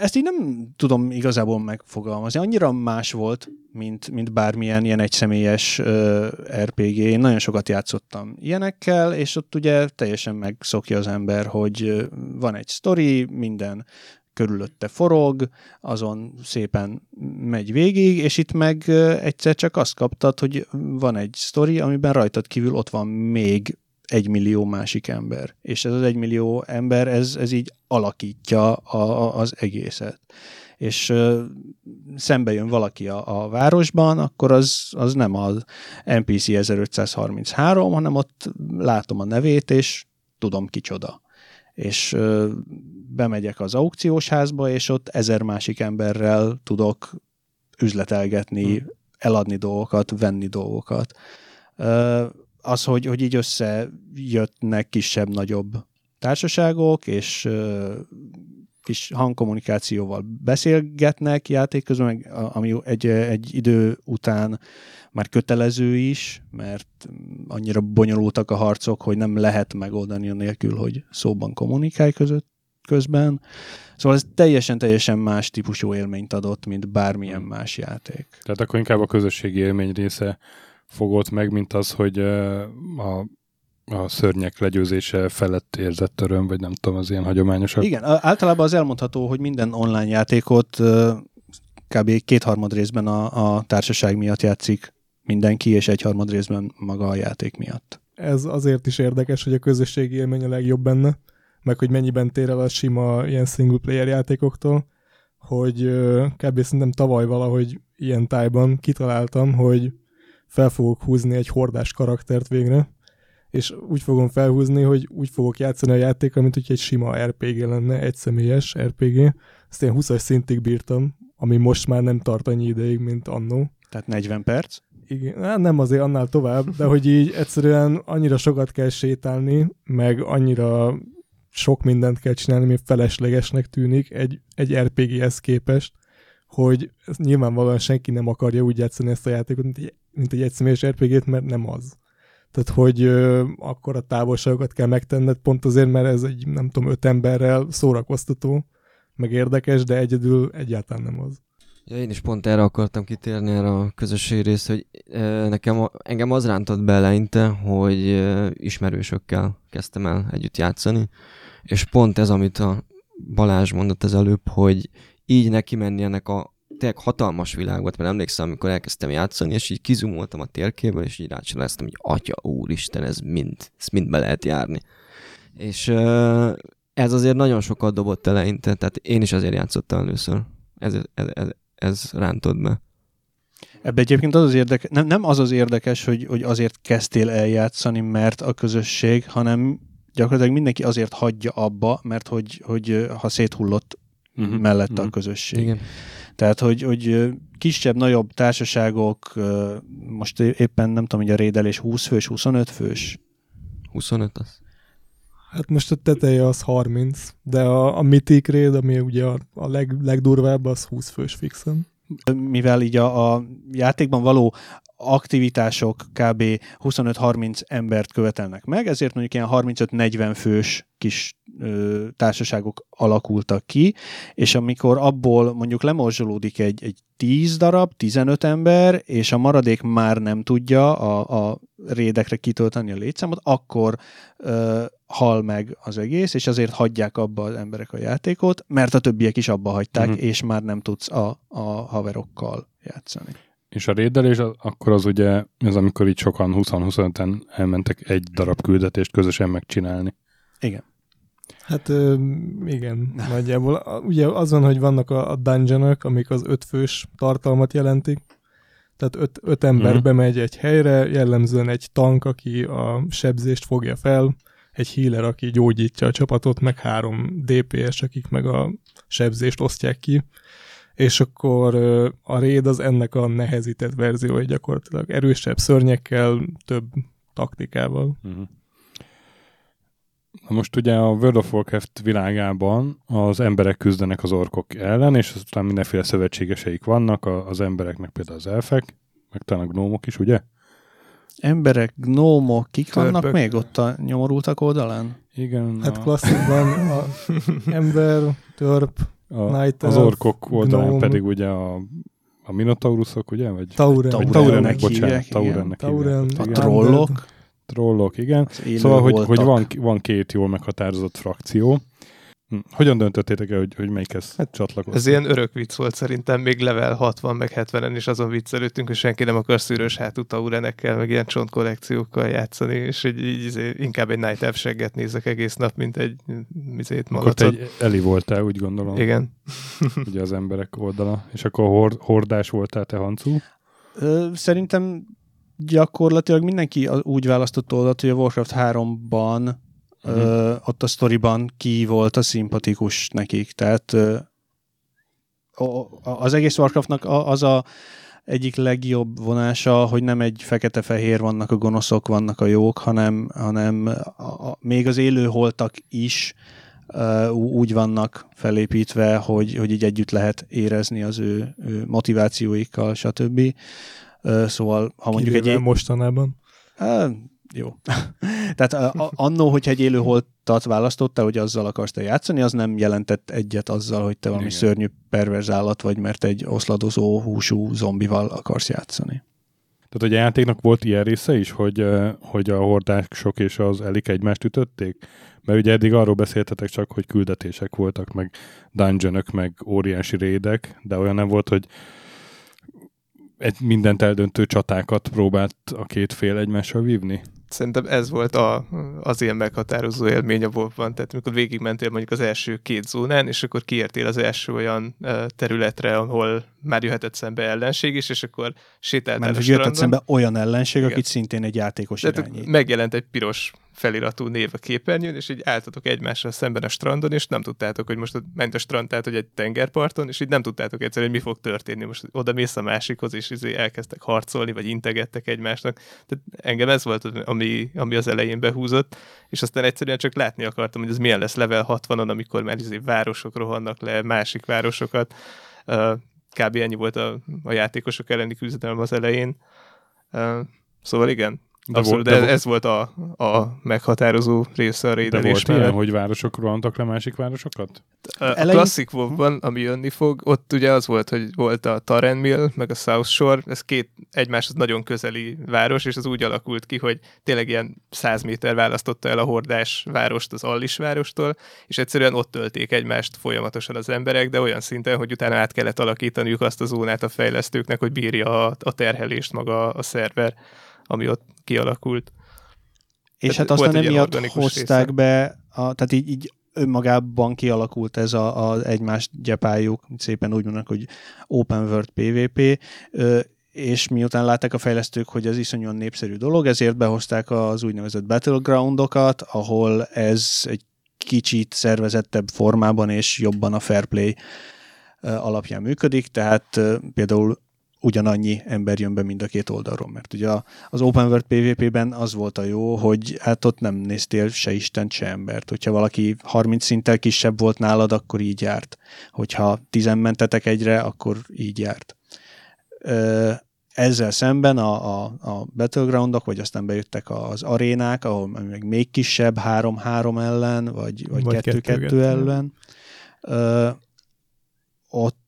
Speaker 3: Ezt így nem tudom igazából megfogalmazni. Annyira más volt, mint, mint bármilyen ilyen egyszemélyes uh, RPG. Én nagyon sokat játszottam ilyenekkel, és ott ugye teljesen megszokja az ember, hogy van egy sztori, minden körülötte forog, azon szépen megy végig, és itt meg egyszer csak azt kaptad, hogy van egy sztori, amiben rajtad kívül ott van még egy millió másik ember. És ez az egy millió ember, ez, ez így alakítja a, a, az egészet. És ö, szembe jön valaki a, a városban, akkor az, az nem az NPC 1533, hanem ott látom a nevét, és tudom kicsoda. És ö, bemegyek az aukciós házba, és ott ezer másik emberrel tudok üzletelgetni, hmm. eladni dolgokat, venni dolgokat. Az, hogy, hogy így összejöttnek kisebb-nagyobb társaságok, és kis hangkommunikációval beszélgetnek játék közben, ami egy, egy idő után már kötelező is, mert annyira bonyolultak a harcok, hogy nem lehet megoldani nélkül, hogy szóban kommunikálj között közben. Szóval ez teljesen-teljesen más típusú élményt adott, mint bármilyen más játék.
Speaker 1: Tehát akkor inkább a közösségi élmény része fogott meg, mint az, hogy a, a szörnyek legyőzése felett érzett öröm, vagy nem tudom, az ilyen hagyományosak.
Speaker 3: Igen, általában az elmondható, hogy minden online játékot kb. kétharmad részben a, a társaság miatt játszik mindenki, és egyharmad részben maga a játék miatt.
Speaker 5: Ez azért is érdekes, hogy a közösségi élmény a legjobb benne, meg hogy mennyiben tér el a sima ilyen single player játékoktól, hogy kb. szerintem tavaly valahogy ilyen tájban kitaláltam, hogy fel fogok húzni egy hordás karaktert végre, és úgy fogom felhúzni, hogy úgy fogok játszani a játékkal, mint hogy egy sima RPG lenne, egy személyes RPG. Ezt én 20-as szintig bírtam, ami most már nem tart annyi ideig, mint annó.
Speaker 3: Tehát 40 perc?
Speaker 5: Igen, hát nem azért annál tovább, de hogy így egyszerűen annyira sokat kell sétálni, meg annyira sok mindent kell csinálni, ami feleslegesnek tűnik egy, egy RPG-hez képest, hogy nyilvánvalóan senki nem akarja úgy játszani ezt a játékot, mint egy mint egy egyszemélyes RPG-t, mert nem az. Tehát, hogy ö, akkor a távolságokat kell megtenned, pont azért, mert ez egy, nem tudom, öt emberrel szórakoztató, meg érdekes, de egyedül egyáltalán nem az.
Speaker 2: Ja, én is pont erre akartam kitérni, erre a közösségi rész, hogy e, nekem, engem az rántott be eleinte, hogy e, ismerősökkel kezdtem el együtt játszani, és pont ez, amit a Balázs mondott az előbb, hogy így neki menni ennek a tényleg hatalmas világ volt, mert emlékszem, amikor elkezdtem játszani, és így kizumoltam a térkéből, és így rácsaláztam, hogy atya, úristen, ez mind, ez mind be lehet járni. És ez azért nagyon sokat dobott eleinte, tehát én is azért játszottam először. Ez, ez, ez, ez rántott be.
Speaker 3: Ebben egyébként az az érdekes, nem, nem az az érdekes, hogy, hogy azért kezdtél eljátszani, mert a közösség, hanem gyakorlatilag mindenki azért hagyja abba, mert hogy, hogy ha széthullott uh-huh. mellette uh-huh. a közösség. Igen. Tehát, hogy, hogy kisebb-nagyobb társaságok, most éppen nem tudom, hogy a rédelés 20 fős, 25 fős?
Speaker 2: 25 az.
Speaker 5: Hát most a teteje az 30, de a, a Mythic Raid, ami ugye a, a leg, legdurvább, az 20 fős fixen.
Speaker 3: Mivel így a, a játékban való aktivitások kb. 25-30 embert követelnek meg, ezért mondjuk ilyen 35-40 fős kis ö, társaságok alakultak ki, és amikor abból mondjuk lemorzsolódik egy, egy 10 darab, 15 ember, és a maradék már nem tudja a, a rédekre kitölteni a létszámot, akkor ö, hal meg az egész, és azért hagyják abba az emberek a játékot, mert a többiek is abba hagyták, uh-huh. és már nem tudsz a, a haverokkal játszani.
Speaker 1: És a rédelés akkor az ugye, az amikor így sokan 20-25-en elmentek egy darab küldetést közösen megcsinálni.
Speaker 3: Igen.
Speaker 5: Hát igen, nagyjából. Ugye az van, hogy vannak a, a dungeonok, amik az ötfős tartalmat jelentik. Tehát öt, öt ember mm-hmm. bemegy egy helyre, jellemzően egy tank, aki a sebzést fogja fel, egy healer, aki gyógyítja a csapatot, meg három DPS, akik meg a sebzést osztják ki, és akkor a raid az ennek a nehezített verziója gyakorlatilag erősebb szörnyekkel, több taktikával.
Speaker 1: Mhm. Na most ugye a World of Warcraft világában az emberek küzdenek az orkok ellen, és aztán mindenféle szövetségeseik vannak, a- az embereknek például az elfek, meg talán a gnómok is, ugye?
Speaker 3: Emberek, gnómok, kik
Speaker 4: Törpök.
Speaker 3: vannak még ott a nyomorultak oldalán?
Speaker 1: Igen,
Speaker 5: Hát
Speaker 1: a,
Speaker 5: klasszikban a ember, törp,
Speaker 1: a,
Speaker 5: Night
Speaker 1: az orkok oldalán
Speaker 5: gnóm.
Speaker 1: pedig ugye a, a minotaurusok, ugye? Vagy
Speaker 5: Tauren.
Speaker 3: Tauren.
Speaker 1: Taurennek, bocsánat. Taurennek
Speaker 5: Tauren.
Speaker 1: hívják.
Speaker 3: A trollok.
Speaker 1: Trollok, igen. Szóval, hogy, hogy van, van két jól meghatározott frakció. Hm, Hogyan döntöttétek el, hogy, hogy melyikhez hát, csatlakoztok?
Speaker 4: Ez ilyen örök vicc volt szerintem, még level 60 meg 70-en is azon viccelődtünk, hogy senki nem akar szűrős hátú taurenekkel, meg ilyen csontkollekciókkal játszani, és így, így izé, inkább egy Night Elf segget nézek egész nap, mint egy izét,
Speaker 1: Akkor te
Speaker 4: malacot.
Speaker 1: egy Eli voltál, úgy gondolom,
Speaker 4: Igen.
Speaker 1: ugye az emberek oldala. És akkor hord, hordás voltál te, Hancu?
Speaker 3: Ö, Szerintem gyakorlatilag mindenki úgy választott oldalt, hogy a Warcraft 3-ban Ö, ott a sztoriban ki volt a szimpatikus nekik. Tehát ö, az egész Warcraftnak az a egyik legjobb vonása, hogy nem egy fekete-fehér vannak a gonoszok, vannak a jók, hanem, hanem a, a, még az élő holtak is ú- úgy vannak felépítve, hogy, hogy így együtt lehet érezni az ő, ő motivációikkal, stb. Ö, Szóval, ha mondjuk egy...
Speaker 5: Kivéve mostanában.
Speaker 3: Á, jó. Tehát a, annó, hogyha egy élő holtat választottál, hogy azzal akarsz te játszani, az nem jelentett egyet azzal, hogy te valami
Speaker 1: Igen.
Speaker 3: szörnyű perverz állat vagy, mert egy oszladozó húsú zombival akarsz játszani.
Speaker 1: Tehát hogy a játéknak volt ilyen része is, hogy, hogy a hordások és az elik egymást ütötték? Mert ugye eddig arról beszéltetek csak, hogy küldetések voltak, meg dungeonök, meg óriási rédek, de olyan nem volt, hogy egy mindent eldöntő csatákat próbált a két fél egymással vívni?
Speaker 4: Szerintem ez volt a, az ilyen meghatározó élmény a WoW-ban, tehát amikor végigmentél mondjuk az első két zónán, és akkor kiértél az első olyan területre, ahol már jöhetett szembe ellenség is, és akkor sétáltál
Speaker 3: Mert
Speaker 4: a strandon.
Speaker 3: szembe olyan ellenség,
Speaker 4: Igen.
Speaker 3: akit szintén egy játékos
Speaker 4: Tehát
Speaker 3: irányít.
Speaker 4: megjelent egy piros feliratú név a képernyőn, és így álltatok egymással szemben a strandon, és nem tudtátok, hogy most ment a strand, tehát hogy egy tengerparton, és így nem tudtátok egyszerűen, hogy mi fog történni. Most oda mész a másikhoz, és izé elkezdtek harcolni, vagy integettek egymásnak. Tehát engem ez volt, ami, ami az elején behúzott, és aztán egyszerűen csak látni akartam, hogy ez milyen lesz level 60-on, amikor már izé városok rohannak le, másik városokat. Kb. ennyi volt a, a játékosok elleni küzdelem az elején. Szóval igen,
Speaker 1: De
Speaker 4: Abszolút,
Speaker 1: volt-
Speaker 4: de,
Speaker 1: de
Speaker 4: ez volt a, a meghatározó része a
Speaker 1: De
Speaker 4: raidelés
Speaker 1: volt ilyen, hogy városok rohantak le másik városokat?
Speaker 4: A
Speaker 3: Elején-
Speaker 4: klasszik WoW-ban, ami jönni fog, ott ugye az volt, hogy volt a Taren Mill, meg a South Shore, ez két egymáshoz nagyon közeli város, és az úgy alakult ki, hogy tényleg ilyen 100 méter választotta el a hordás várost az Allis várostól, és egyszerűen ott tölték egymást folyamatosan az emberek, de olyan szinten, hogy utána át kellett alakítaniuk azt a zónát a fejlesztőknek, hogy bírja a, a terhelést maga a szerver, ami ott kialakult.
Speaker 3: És
Speaker 4: Tehát
Speaker 3: hát aztán emiatt hozták
Speaker 4: része.
Speaker 3: be, a, tehát így, így önmagában kialakult ez a, a egymást gyepáljuk, szépen úgy mondanak, hogy Open World PvP, és miután látták a fejlesztők, hogy ez iszonyúan népszerű dolog, ezért behozták az úgynevezett battlegroundokat, ahol ez egy kicsit szervezettebb formában és jobban a fair play alapján működik, tehát például ugyanannyi ember jön be mind a két oldalról, mert ugye az Open World PvP-ben az volt a jó, hogy hát ott nem néztél se Istent, se embert. Hogyha valaki 30 szinttel kisebb volt nálad, akkor így járt. Hogyha tizen mentetek egyre, akkor így járt. Ezzel szemben a, a, a Battlegroundok, vagy aztán bejöttek az arénák, ahol meg még kisebb, 3-3 ellen, vagy, vagy
Speaker 5: Vagy
Speaker 3: 2-2
Speaker 5: kettő-kettő.
Speaker 3: ellen. Ö, ott,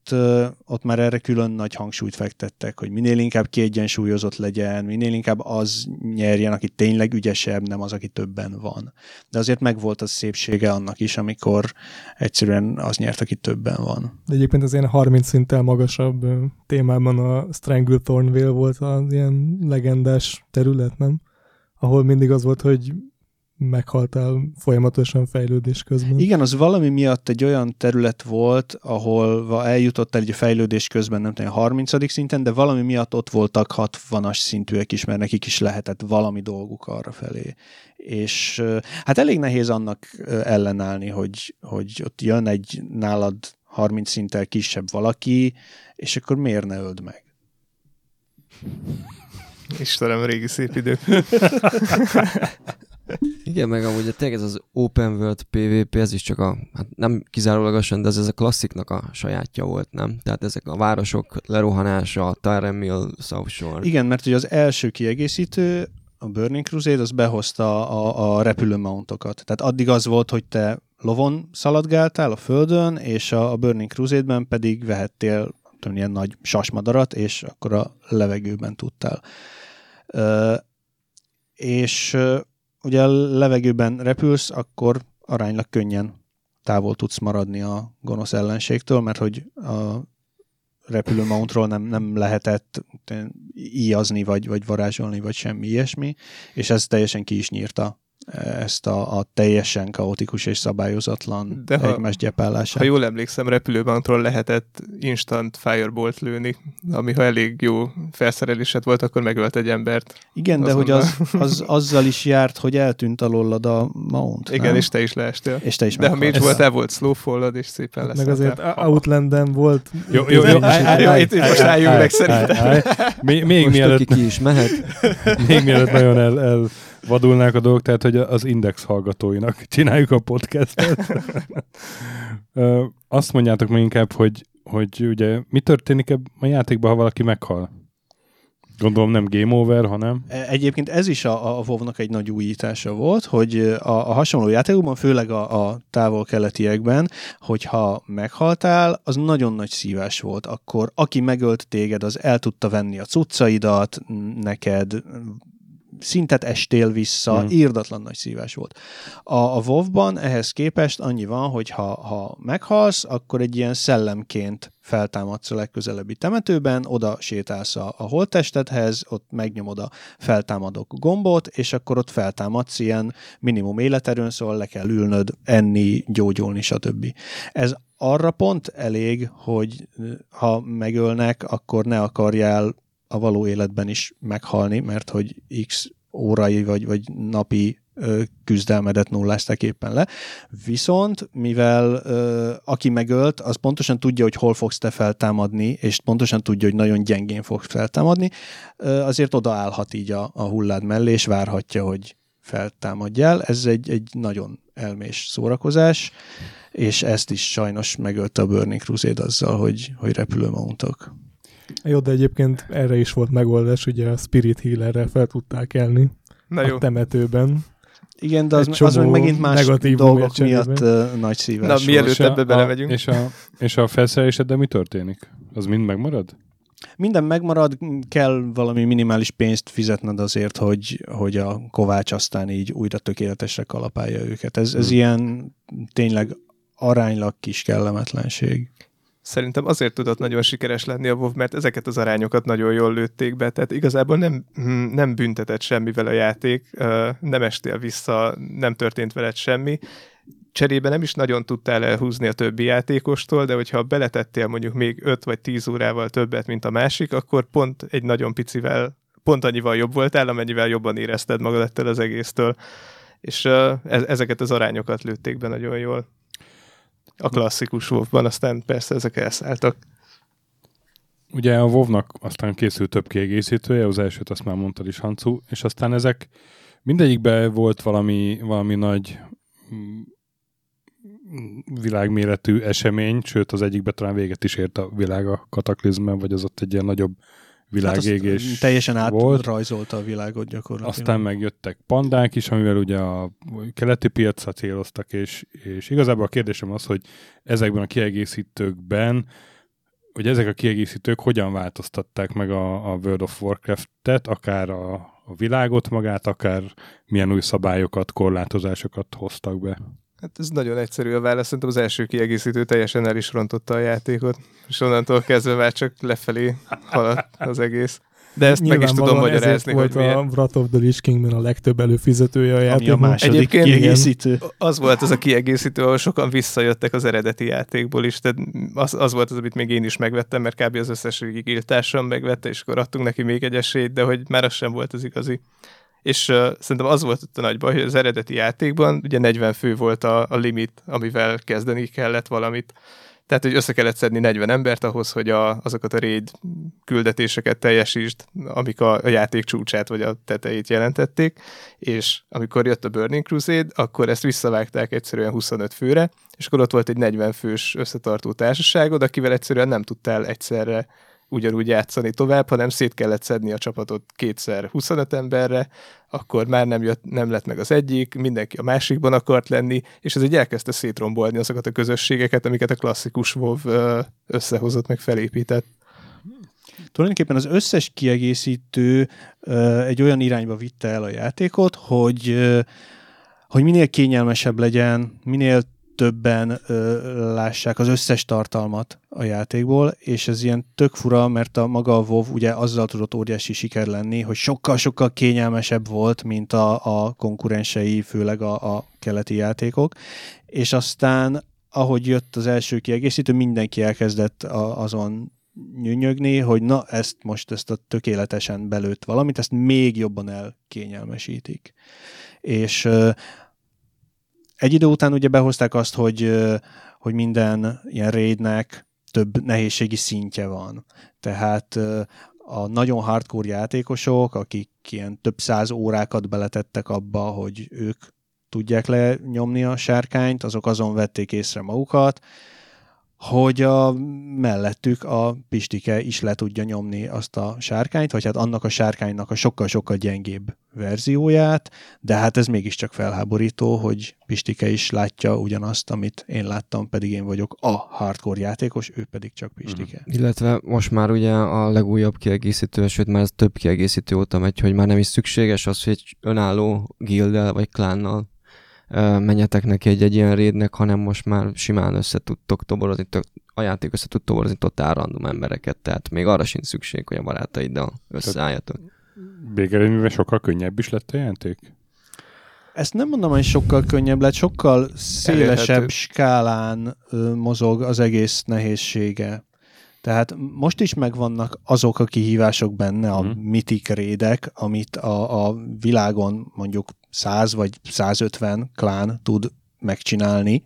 Speaker 3: ott már erre külön nagy hangsúlyt fektettek, hogy minél inkább kiegyensúlyozott legyen, minél inkább az nyerjen, aki tényleg ügyesebb, nem az, aki többen van. De azért megvolt az szépsége annak is, amikor egyszerűen az nyert, aki többen van.
Speaker 5: De egyébként az ilyen 30 szinttel magasabb témában a Stranglethorn Vale volt az ilyen legendás terület, nem? Ahol mindig az volt, hogy meghaltál folyamatosan fejlődés közben.
Speaker 3: Igen, az valami miatt egy olyan terület volt, ahol eljutottál egy fejlődés közben, nem tudom, 30. szinten, de valami miatt ott voltak 60-as szintűek is, mert nekik is lehetett valami dolguk arra felé. És hát elég nehéz annak ellenállni, hogy, hogy ott jön egy nálad 30 szinttel kisebb valaki, és akkor miért ne öld meg?
Speaker 4: Istenem, régi szép idők.
Speaker 2: Igen, meg amúgy tényleg ez az Open World PvP, ez is csak a, hát nem kizárólagosan, de ez, ez a klassziknak a sajátja volt, nem? Tehát ezek a városok lerohanása, Tyrell Mill, South Shore.
Speaker 3: Igen, mert ugye az első kiegészítő, a Burning Crusade, az behozta a, a repülőmountokat. Tehát addig az volt, hogy te lovon szaladgáltál a földön, és a, a Burning Crusade-ben pedig vehettél tudom, ilyen nagy sasmadarat, és akkor a levegőben tudtál. Ö, és ugye a levegőben repülsz, akkor aránylag könnyen távol tudsz maradni a gonosz ellenségtől, mert hogy a repülőmountról nem, nem lehetett íjazni, vagy, vagy varázsolni, vagy semmi ilyesmi, és ez teljesen ki is nyírta ezt a, a teljesen kaotikus és szabályozatlan De ha, egymás gyepálását.
Speaker 4: Ha jól emlékszem, repülőbantról lehetett instant firebolt lőni, ami ha elég jó felszerelésed volt, akkor megölt egy embert.
Speaker 3: Igen, de hogy az, az, azzal is járt, hogy eltűnt alólad a mount.
Speaker 4: Igen,
Speaker 3: nem?
Speaker 4: és te is leestél.
Speaker 3: És te is
Speaker 4: De ha mage volt, el volt slowfallod, és szépen lesz.
Speaker 5: Meg azért Outlandem volt.
Speaker 4: Jó, jó, jó. Itt most álljunk meg szerintem.
Speaker 1: Még mielőtt...
Speaker 2: ki is mehet.
Speaker 1: Még mielőtt nagyon el vadulnák a dolgok, tehát hogy az Index hallgatóinak csináljuk a podcastet. Azt mondjátok meg inkább, hogy, hogy ugye mi történik a játékban, ha valaki meghal? Gondolom nem game over, hanem...
Speaker 3: E, egyébként ez is a, a wow egy nagy újítása volt, hogy a, a hasonló játékokban, főleg a, a távol-keletiekben, hogyha meghaltál, az nagyon nagy szívás volt. Akkor aki megölt téged, az el tudta venni a cuccaidat, neked szintet estél vissza, mm. írdatlan nagy szívás volt. A, a WoW-ban ehhez képest annyi van, hogy ha, ha meghalsz, akkor egy ilyen szellemként feltámadsz a legközelebbi temetőben, oda sétálsz a, a holttestethez, ott megnyomod a feltámadok gombot, és akkor ott feltámadsz ilyen minimum életerőn, szóval le kell ülnöd, enni, gyógyulni, stb. Ez arra pont elég, hogy ha megölnek, akkor ne akarjál a való életben is meghalni, mert hogy x órai vagy, vagy napi küzdelmedet nullázták éppen le. Viszont, mivel aki megölt, az pontosan tudja, hogy hol fogsz te feltámadni, és pontosan tudja, hogy nagyon gyengén fogsz feltámadni, ö, azért odaállhat így a, a hullád mellé, és várhatja, hogy feltámadjál. Ez egy, egy nagyon elmés szórakozás, és ezt is sajnos megölte a Burning Crusade azzal, hogy, hogy repülőmountok.
Speaker 5: Jó, de egyébként erre is volt megoldás, ugye a Spirit Healerrel fel tudták elni Na jó. a temetőben.
Speaker 3: Igen, de az, az meg megint más dolgok miatt uh, nagy szívás.
Speaker 4: Na, mielőtt ebbe belemegyünk.
Speaker 1: És a, és a felszerelésed, de mi történik? Az mind megmarad?
Speaker 3: Minden megmarad, kell valami minimális pénzt fizetned azért, hogy, hogy a kovács aztán így újra tökéletesre kalapálja őket. Ez, ez hmm. ilyen tényleg aránylag kis kellemetlenség
Speaker 4: szerintem azért tudott nagyon sikeres lenni a WoW, mert ezeket az arányokat nagyon jól lőtték be, tehát igazából nem, hm, nem büntetett semmivel a játék, nem estél vissza, nem történt veled semmi, cserébe nem is nagyon tudtál elhúzni a többi játékostól, de hogyha beletettél mondjuk még 5 vagy 10 órával többet, mint a másik, akkor pont egy nagyon picivel, pont annyival jobb voltál, amennyivel jobban érezted magad ettől az egésztől. És uh, ezeket az arányokat lőtték be nagyon jól a klasszikus WoW-ban, aztán persze ezek elszálltak.
Speaker 1: Ugye a wow aztán készült több kiegészítője, az elsőt azt már mondtad is, Hancu, és aztán ezek mindegyikben volt valami, valami nagy mm, világméretű esemény, sőt az egyikben talán véget is ért a világ a kataklizmben, vagy az ott egy ilyen nagyobb világégés hát
Speaker 3: teljesen átrajzolta a világot gyakorlatilag.
Speaker 1: Aztán megjöttek pandák is, amivel ugye a keleti piacra céloztak, és, és igazából a kérdésem az, hogy ezekben a kiegészítőkben, hogy ezek a kiegészítők hogyan változtatták meg a, a World of Warcraft-et, akár a, a világot magát, akár milyen új szabályokat, korlátozásokat hoztak be.
Speaker 4: Hát ez nagyon egyszerű a válasz. Szerintem az első kiegészítő teljesen el is rontotta a játékot, és onnantól kezdve már csak lefelé haladt az egész. De ezt meg is tudom magyarázni,
Speaker 5: ezért
Speaker 4: hogy
Speaker 5: volt
Speaker 4: miért.
Speaker 5: a Wrath of the Lich Kingben a legtöbb előfizetője a
Speaker 3: Ami a második
Speaker 4: Egyébként
Speaker 3: kiegészítő.
Speaker 4: Az volt az a kiegészítő, ahol sokan visszajöttek az eredeti játékból is, tehát az, az volt az, amit még én is megvettem, mert kb. az összes régi guildtársam megvette, és akkor adtunk neki még egy esélyt, de hogy már az sem volt az igazi. És uh, szerintem az volt ott a nagy baj, hogy az eredeti játékban ugye 40 fő volt a, a limit, amivel kezdeni kellett valamit. Tehát, hogy össze kellett szedni 40 embert ahhoz, hogy a, azokat a raid küldetéseket teljesítsd, amik a, a játék csúcsát vagy a tetejét jelentették, és amikor jött a Burning Crusade, akkor ezt visszavágták egyszerűen 25 főre, és akkor ott volt egy 40 fős összetartó társaságod, akivel egyszerűen nem tudtál egyszerre ugyanúgy játszani tovább, hanem szét kellett szedni a csapatot kétszer 25 emberre, akkor már nem, jött, nem lett meg az egyik, mindenki a másikban akart lenni, és ez egy elkezdte szétrombolni azokat a közösségeket, amiket a klasszikus WoW összehozott, meg felépített.
Speaker 3: Tulajdonképpen az összes kiegészítő egy olyan irányba vitte el a játékot, hogy, hogy minél kényelmesebb legyen, minél többen ö, lássák az összes tartalmat a játékból, és ez ilyen tök fura, mert a maga a WoW ugye azzal tudott óriási siker lenni, hogy sokkal-sokkal kényelmesebb volt, mint a, a konkurensei, főleg a, a keleti játékok, és aztán ahogy jött az első kiegészítő, mindenki elkezdett a, azon nyűnyögni, hogy na, ezt most ezt a tökéletesen belőtt valamit, ezt még jobban elkényelmesítik. És egy idő után ugye behozták azt, hogy, hogy minden ilyen raidnek több nehézségi szintje van. Tehát a nagyon hardcore játékosok, akik ilyen több száz órákat beletettek abba, hogy ők tudják lenyomni a sárkányt, azok azon vették észre magukat, hogy a mellettük a Pistike is le tudja nyomni azt a sárkányt, vagy hát annak a sárkánynak a sokkal-sokkal gyengébb verzióját, de hát ez mégiscsak felháborító, hogy Pistike is látja ugyanazt, amit én láttam, pedig én vagyok a hardcore játékos, ő pedig csak Pistike.
Speaker 2: Illetve most már ugye a legújabb kiegészítő, sőt már ez több kiegészítő óta megy, hogy már nem is szükséges az, hogy egy önálló guilddel vagy klánnal menjetek neki egy, egy ilyen raidnek, hanem most már simán össze tudtok toborozni, tök, a játék össze tud toborozni totál random embereket, tehát még arra sincs szükség, hogy a barátaiddal összeálljatok.
Speaker 1: Végeredményben sokkal könnyebb is lett a játék?
Speaker 3: Ezt nem mondom, hogy sokkal könnyebb lett, sokkal szélesebb
Speaker 4: Elérhető.
Speaker 3: skálán ö, mozog az egész nehézsége. Tehát most is megvannak azok a kihívások benne, a
Speaker 1: Mhm.
Speaker 3: mitik rédek, amit a, a világon mondjuk 100 vagy 150 klán tud megcsinálni,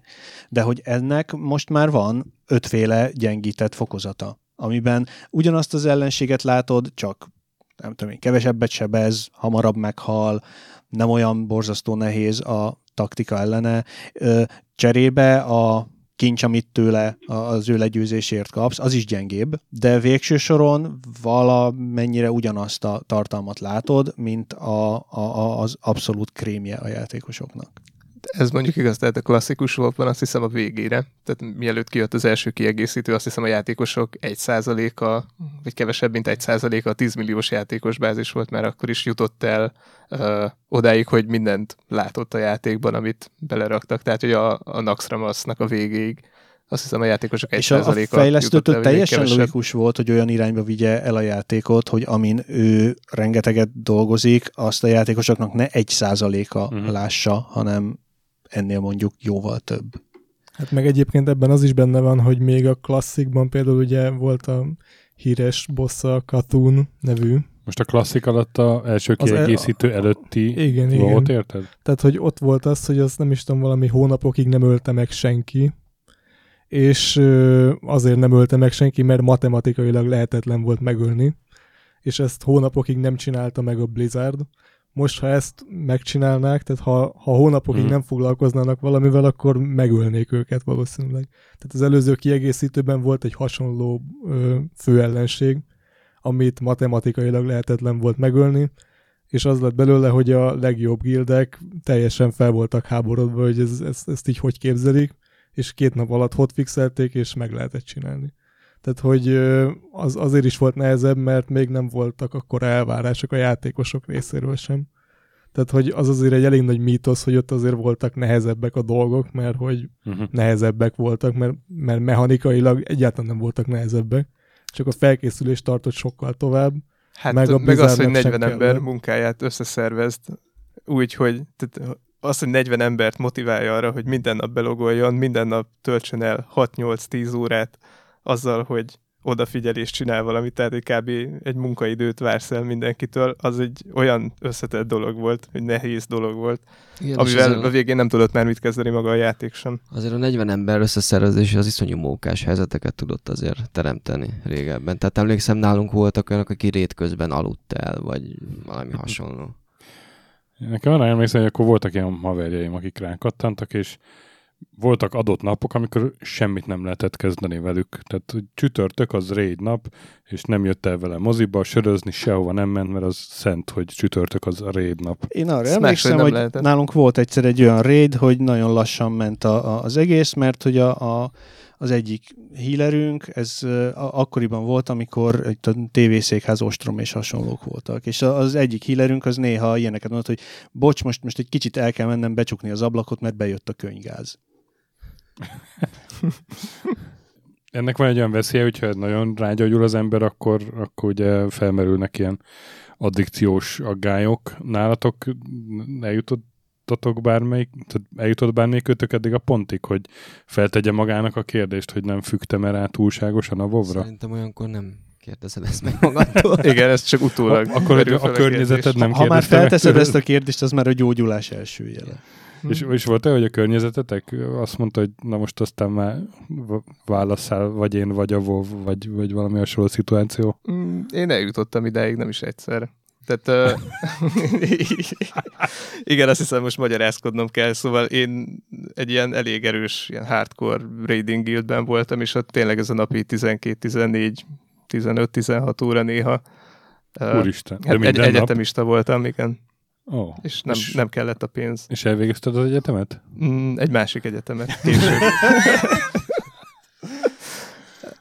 Speaker 3: de hogy ennek most már van ötféle gyengített fokozata, amiben ugyanazt az ellenséget látod, csak nem tudom én, kevesebbet sebez, hamarabb meghal, nem olyan borzasztó nehéz a taktika ellene. Cserébe a kincs, amit tőle az ő legyőzésért kapsz, az is gyengébb, de végső soron valamennyire ugyanazt a tartalmat látod, mint a, a, az abszolút krémje a játékosoknak.
Speaker 4: Ez mondjuk igaz, tehát a klasszikus volt azt hiszem a végére. Tehát mielőtt kijött az első kiegészítő, azt hiszem a játékosok 1%-a, vagy kevesebb, mint 1%-a a 10 milliós játékos bázis volt, mert akkor is jutott el ö, odáig, hogy mindent látott a játékban, amit beleraktak. Tehát, hogy a, a Naxxramasnak a végéig azt hiszem a játékosok 1%-a
Speaker 3: És a, a fejlesztőtől teljesen
Speaker 4: kevesebb.
Speaker 3: logikus volt, hogy olyan irányba vigye el a játékot, hogy amin ő rengeteget dolgozik, azt a játékosoknak ne egy százaléka
Speaker 1: Mhm.
Speaker 3: lássa, hanem ennél mondjuk jóval több.
Speaker 5: Hát meg egyébként ebben az is benne van, hogy még a klasszikban például ugye volt a híres bossa Katun nevű.
Speaker 1: Most a klasszik alatt a első
Speaker 5: Az el-
Speaker 1: kiegészítő előtti
Speaker 5: Igen, igen.
Speaker 1: érted?
Speaker 5: Tehát, hogy ott volt az, hogy azt nem is tudom, valami hónapokig nem ölte meg senki, és azért nem ölte meg senki, mert matematikailag lehetetlen volt megölni, és ezt hónapokig nem csinálta meg a Blizzard. Most, ha ezt megcsinálnák, tehát ha, ha hónapokig
Speaker 1: Mhm.
Speaker 5: nem foglalkoznának valamivel, akkor megölnék őket valószínűleg. Tehát az előző kiegészítőben volt egy hasonló ö, főellenség, amit matematikailag lehetetlen volt megölni, és az lett belőle, hogy a legjobb gildek teljesen fel voltak háborodva, hogy ez, ez, ezt így hogy képzelik, és két nap alatt hotfixelték, és meg lehetett csinálni. Tehát, hogy az, azért is volt nehezebb, mert még nem voltak akkor elvárások a játékosok részéről sem. Tehát, hogy az azért egy elég nagy mítosz, hogy ott azért voltak nehezebbek a dolgok, mert hogy
Speaker 1: Uh-huh.
Speaker 5: nehezebbek voltak, mert, mert mechanikailag egyáltalán nem voltak nehezebbek, csak a felkészülés tartott sokkal tovább,
Speaker 4: Hát
Speaker 5: Meg a
Speaker 4: meg az, hogy
Speaker 5: Blizzardnak sem
Speaker 4: 40 ember
Speaker 5: kell.
Speaker 4: munkáját összeszervezd úgy, hogy tehát az, hogy 40 embert motiválja arra, hogy minden nap belogoljon, minden nap töltsön el 6-8-10 órát azzal, hogy odafigyelést csinál valamit, tehát egy kb. egy munkaidőt vársz el mindenkitől, az egy olyan összetett dolog volt, egy nehéz dolog volt,
Speaker 2: Igen,
Speaker 4: amivel a végén nem tudott már mit kezdeni maga a játék sem.
Speaker 2: azért a 40 ember összeszervezés az iszonyú mókás helyzeteket tudott azért teremteni régebben. Tehát emlékszem, nálunk voltak olyanok, aki rét közben aludt el, vagy valami hasonló.
Speaker 1: Nekem arra emlékszem, hogy akkor voltak ilyen haverjaim, akik ránk kattantak, és voltak adott napok, amikor semmit nem lehetett kezdeni velük. Tehát hogy csütörtök az raid nap, és nem jött el vele moziba, sörözni, sehova nem ment, mert az szent, hogy csütörtök az a raid nap.
Speaker 3: Én arra
Speaker 4: Ezt
Speaker 3: emlékszem, hogy
Speaker 4: lehetett.
Speaker 3: nálunk volt egyszer egy olyan raid, hogy nagyon lassan ment a, a, az egész, mert hogy a, a, az egyik healerünk, ez a, akkoriban volt, amikor itt a tévészékház ostrom és hasonlók voltak. És a- az egyik healerünk az néha ilyeneket mondott, hogy bocs, most, most egy kicsit el kell mennem becsukni az ablakot, mert bejött a könygáz.
Speaker 1: Ennek van egy olyan veszélye, hogyha nagyon rágyógyul az ember, akkor, akkor ugye felmerülnek ilyen addikciós aggályok. Nálatok eljutottatok bármelyik, tehát eljutott bármelyik kötök eddig a pontig, hogy feltegye magának a kérdést, hogy nem fügtem rá túlságosan a vovra?
Speaker 2: Szerintem olyankor nem kérdezed ezt meg magadtól.
Speaker 4: Igen, ez csak utólag.
Speaker 1: Akkor a
Speaker 4: fel
Speaker 1: környezeted nem
Speaker 3: ha már
Speaker 1: kérdezte meg
Speaker 3: felteszed ezt a kérdést, az már a gyógyulás első jele.
Speaker 1: És, és volt-e, hogy a környezetetek azt mondta, hogy na most aztán már válaszál, vagy én, vagy a WoW, vagy, vagy valami hasonló szituáció?
Speaker 4: Mm, Én eljutottam ideig, nem is egyszer. Tehát, uh, igen, azt hiszem most magyarázkodnom kell, szóval én egy ilyen elég erős, ilyen hardcore raiding guildben voltam, és ott tényleg ez a napi 12-14, 15-16 óra néha. Uh,
Speaker 1: Úristen, de
Speaker 4: hát egy,
Speaker 1: nap?
Speaker 4: egyetemista voltam, igen,
Speaker 1: Ó,
Speaker 4: és nem,
Speaker 1: és,
Speaker 4: nem kellett a pénz.
Speaker 1: és elvégezted az egyetemet?
Speaker 4: Mm, egy másik egyetemet később.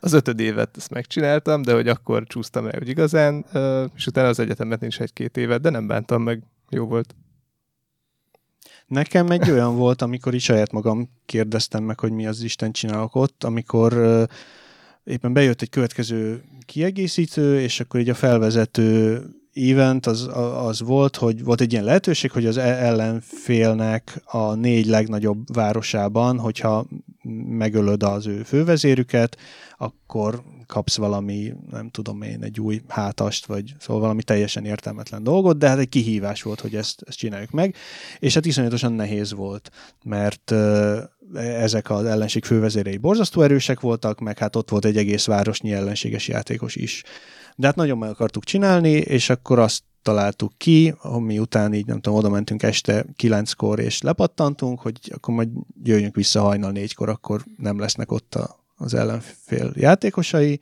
Speaker 4: Az ötöd évet ezt megcsináltam, de hogy akkor csúsztam rá, hogy igazán, és utána az egyetemet is egy-két évet, de nem bántam meg, jó volt.
Speaker 3: Nekem egy olyan volt, amikor is saját magam kérdeztem meg, hogy mi az Isten csinálok ott, amikor éppen bejött egy következő kiegészítő, és akkor így a felvezető event az, az volt, hogy volt egy ilyen lehetőség, hogy az e- ellenfélnek a négy legnagyobb városában, hogyha megölöd az ő fővezérüket, akkor kapsz valami, nem tudom én, egy új hátast, vagy szóval valami teljesen értelmetlen dolgot, de hát egy kihívás volt, hogy ezt, ezt csináljuk meg, és hát iszonyatosan nehéz volt, mert ezek az ellenség fővezérei borzasztó erősek voltak, meg hát ott volt egy egész városnyi ellenséges játékos is. De hát nagyon meg akartuk csinálni, és akkor azt találtuk ki, miután így nem tudom, oda mentünk este kilenckor, és lepattantunk, hogy akkor majd jöjjünk vissza hajnal négykor, akkor nem lesznek ott a, az ellenfél játékosai,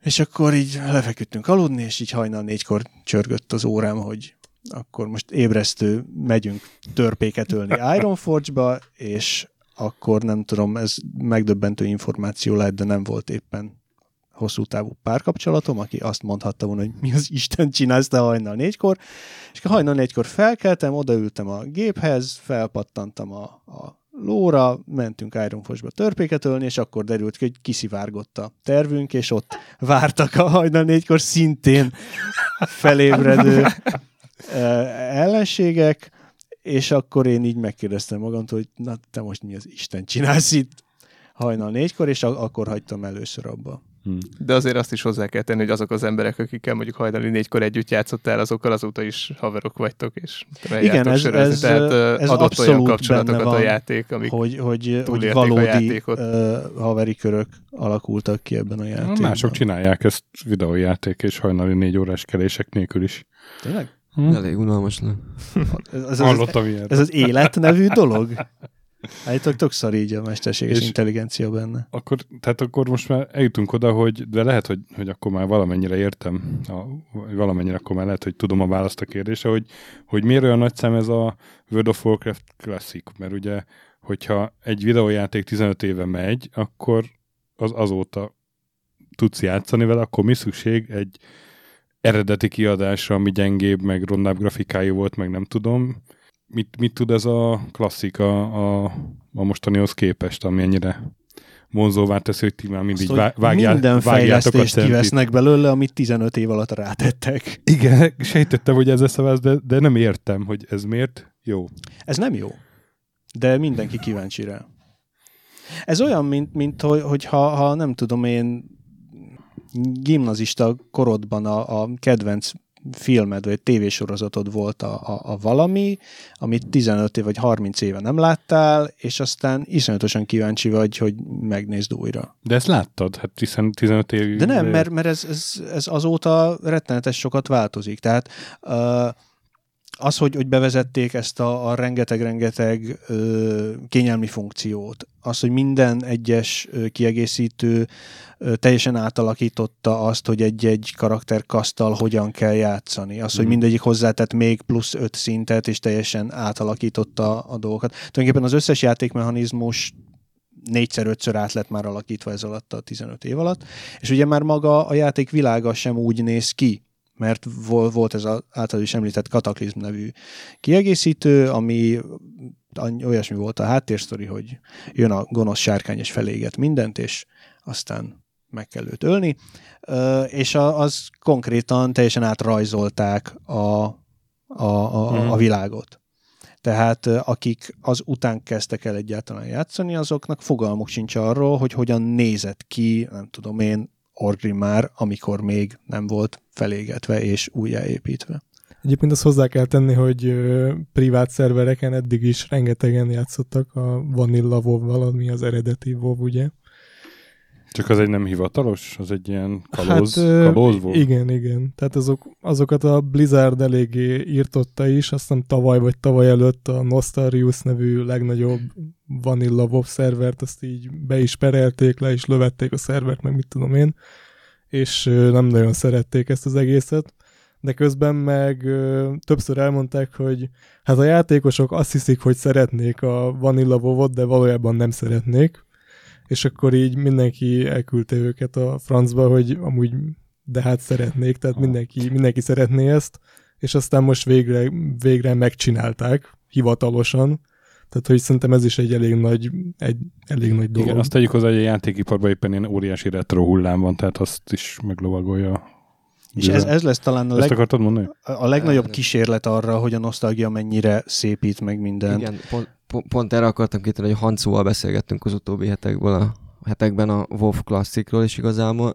Speaker 3: és akkor így lefeküdtünk aludni, és így hajnal négykor csörgött az órám, hogy akkor most ébresztő, megyünk törpéket ölni Ironforge-ba, és akkor nem tudom, ez megdöbbentő információ lehet, de nem volt éppen hosszú távú párkapcsolatom, aki azt mondhatta volna, hogy mi az Isten csinálsz te hajnal négykor, és akkor hajnal négykor felkeltem, odaültem a géphez, felpattantam a, a lóra, mentünk Ironforge-ba törpéket ölni, és akkor derült ki, hogy kiszivárgott a tervünk, és ott vártak a hajnal négykor szintén felébredő ellenségek, és akkor én így megkérdeztem magamtól, hogy na te most mi az Isten csinálsz itt hajnal négykor, és a- akkor hagytam először abba.
Speaker 1: Hm.
Speaker 4: De azért azt is hozzá kell tenni, hogy azok az emberek, akikkel mondjuk hajnali négykor együtt játszottál, azokkal azóta is haverok vagytok, és
Speaker 3: Igen, ez-
Speaker 4: sörözni.
Speaker 3: ez,
Speaker 4: Tehát
Speaker 3: ez
Speaker 4: adott olyan
Speaker 3: abszolút
Speaker 4: kapcsolatokat
Speaker 3: benne
Speaker 4: a
Speaker 3: van,
Speaker 4: játék, amik
Speaker 3: hogy, hogy, hogy
Speaker 4: a
Speaker 3: valódi
Speaker 4: játékot.
Speaker 3: uh, haveri körök alakultak ki ebben a játékban.
Speaker 1: Mások csinálják ezt videójáték és hajnali négy órás kelések nélkül is.
Speaker 3: Tényleg?
Speaker 1: Hm?
Speaker 2: Elég unalmas lenne.
Speaker 3: Ez, ez, ez,
Speaker 1: Hallottam ilyet.
Speaker 3: ez az élet nevű dolog? Állítólag tök szar így a mesterséges
Speaker 1: És-
Speaker 3: intelligencia benne.
Speaker 1: Akkor, tehát akkor most már eljutunk oda, hogy de lehet, hogy, hogy akkor már valamennyire értem, a, valamennyire akkor már lehet, hogy tudom a választ a kérdésre, hogy, hogy miért olyan nagy szem ez a World of Warcraft Classic, mert ugye, hogyha egy videójáték 15 éve megy, akkor az azóta tudsz játszani vele, akkor mi szükség egy eredeti kiadásra, ami gyengébb, meg rondább grafikájú volt, meg nem tudom. Mit, mit tud ez a klasszika a, a mostanihoz képest, ami ennyire vonzóvá teszi, hogy ti már mindig
Speaker 3: Azt,
Speaker 1: vágjál,
Speaker 3: minden
Speaker 1: a
Speaker 3: fejlesztést
Speaker 1: centit.
Speaker 3: kivesznek belőle, amit 15 év alatt rátettek.
Speaker 1: Igen, sejtettem, hogy ez a válasz, de, de nem értem, hogy ez miért jó.
Speaker 3: Ez nem jó, de mindenki kíváncsi rá. Ez olyan, mint, mint hogy, hogy ha, ha nem tudom én gimnazista korodban a, a kedvenc filmed vagy tévésorozatod volt a, a, a valami, amit 15 év vagy 30 éve nem láttál, és aztán iszonyatosan kíváncsi vagy, hogy megnézd újra.
Speaker 1: De ezt láttad, hát hiszen 15 év...
Speaker 3: De nem, mert, mert ez, ez, ez azóta rettenetes sokat változik. Tehát uh, az, hogy, hogy bevezették ezt a, a rengeteg-rengeteg ö, kényelmi funkciót, az, hogy minden egyes ö, kiegészítő ö, teljesen átalakította azt, hogy egy-egy karakterkasztal hogyan kell játszani. Az, hogy
Speaker 1: Mhm.
Speaker 3: mindegyik hozzátett még plusz öt szintet, és teljesen átalakította a dolgokat. Tulajdonképpen az összes játékmechanizmus négyszer-ötször át lett már alakítva ez alatt a 15 év alatt, és ugye már maga a játék világa sem úgy néz ki, mert vol- volt ez az által is említett Kataklizm nevű kiegészítő, ami olyasmi volt a háttérsztori, hogy jön a gonosz sárkány és feléget mindent, és aztán meg kell őt ölni, és az konkrétan teljesen átrajzolták a, a, a, a világot. Tehát akik az után kezdtek el egyáltalán játszani, azoknak fogalmuk sincs arról, hogy hogyan nézett ki, nem tudom én, Orgrimmar, amikor még nem volt felégetve és újjáépítve.
Speaker 5: Egyébként azt hozzá kell tenni, hogy ö, privát szervereken eddig is rengetegen játszottak a Vanilla WoW-val, ami az eredeti WoW, ugye?
Speaker 1: Csak az egy nem hivatalos? Az egy ilyen kalóz,
Speaker 5: hát,
Speaker 1: kalóz volt?
Speaker 5: Igen, igen. Tehát azok, azokat a Blizzard eléggé írtotta is, azt hiszem tavaly vagy tavaly előtt a Nostarius nevű legnagyobb Vanilla WoW szervert, azt így be is perelték, le is lövették a szervert, meg mit tudom én, és nem nagyon szerették ezt az egészet. De közben meg ö, többször elmondták, hogy hát a játékosok azt hiszik, hogy szeretnék a Vanilla WoW-ot, de valójában nem szeretnék, és akkor így mindenki elküldte őket a francba, hogy amúgy de hát szeretnék, tehát mindenki, mindenki szeretné ezt, és aztán most végre, végre megcsinálták, hivatalosan, tehát hogy szerintem ez is egy elég nagy, egy elég nagy dolog.
Speaker 1: Igen, azt tegyük hozzá, hogy a játékiparban éppen ilyen óriási retro hullám van, tehát azt is meglovagolja.
Speaker 3: És ez, ez lesz talán a,
Speaker 1: Ezt
Speaker 3: leg,
Speaker 1: akartad mondani?
Speaker 3: a legnagyobb kísérlet arra, hogy a nosztalgia mennyire szépít meg mindent.
Speaker 2: Igen, pont, pont, pont erre akartam kitérni, hogy Hancóval beszélgettünk az utóbbi hetekből a hetekben a WoW Classicról, és igazából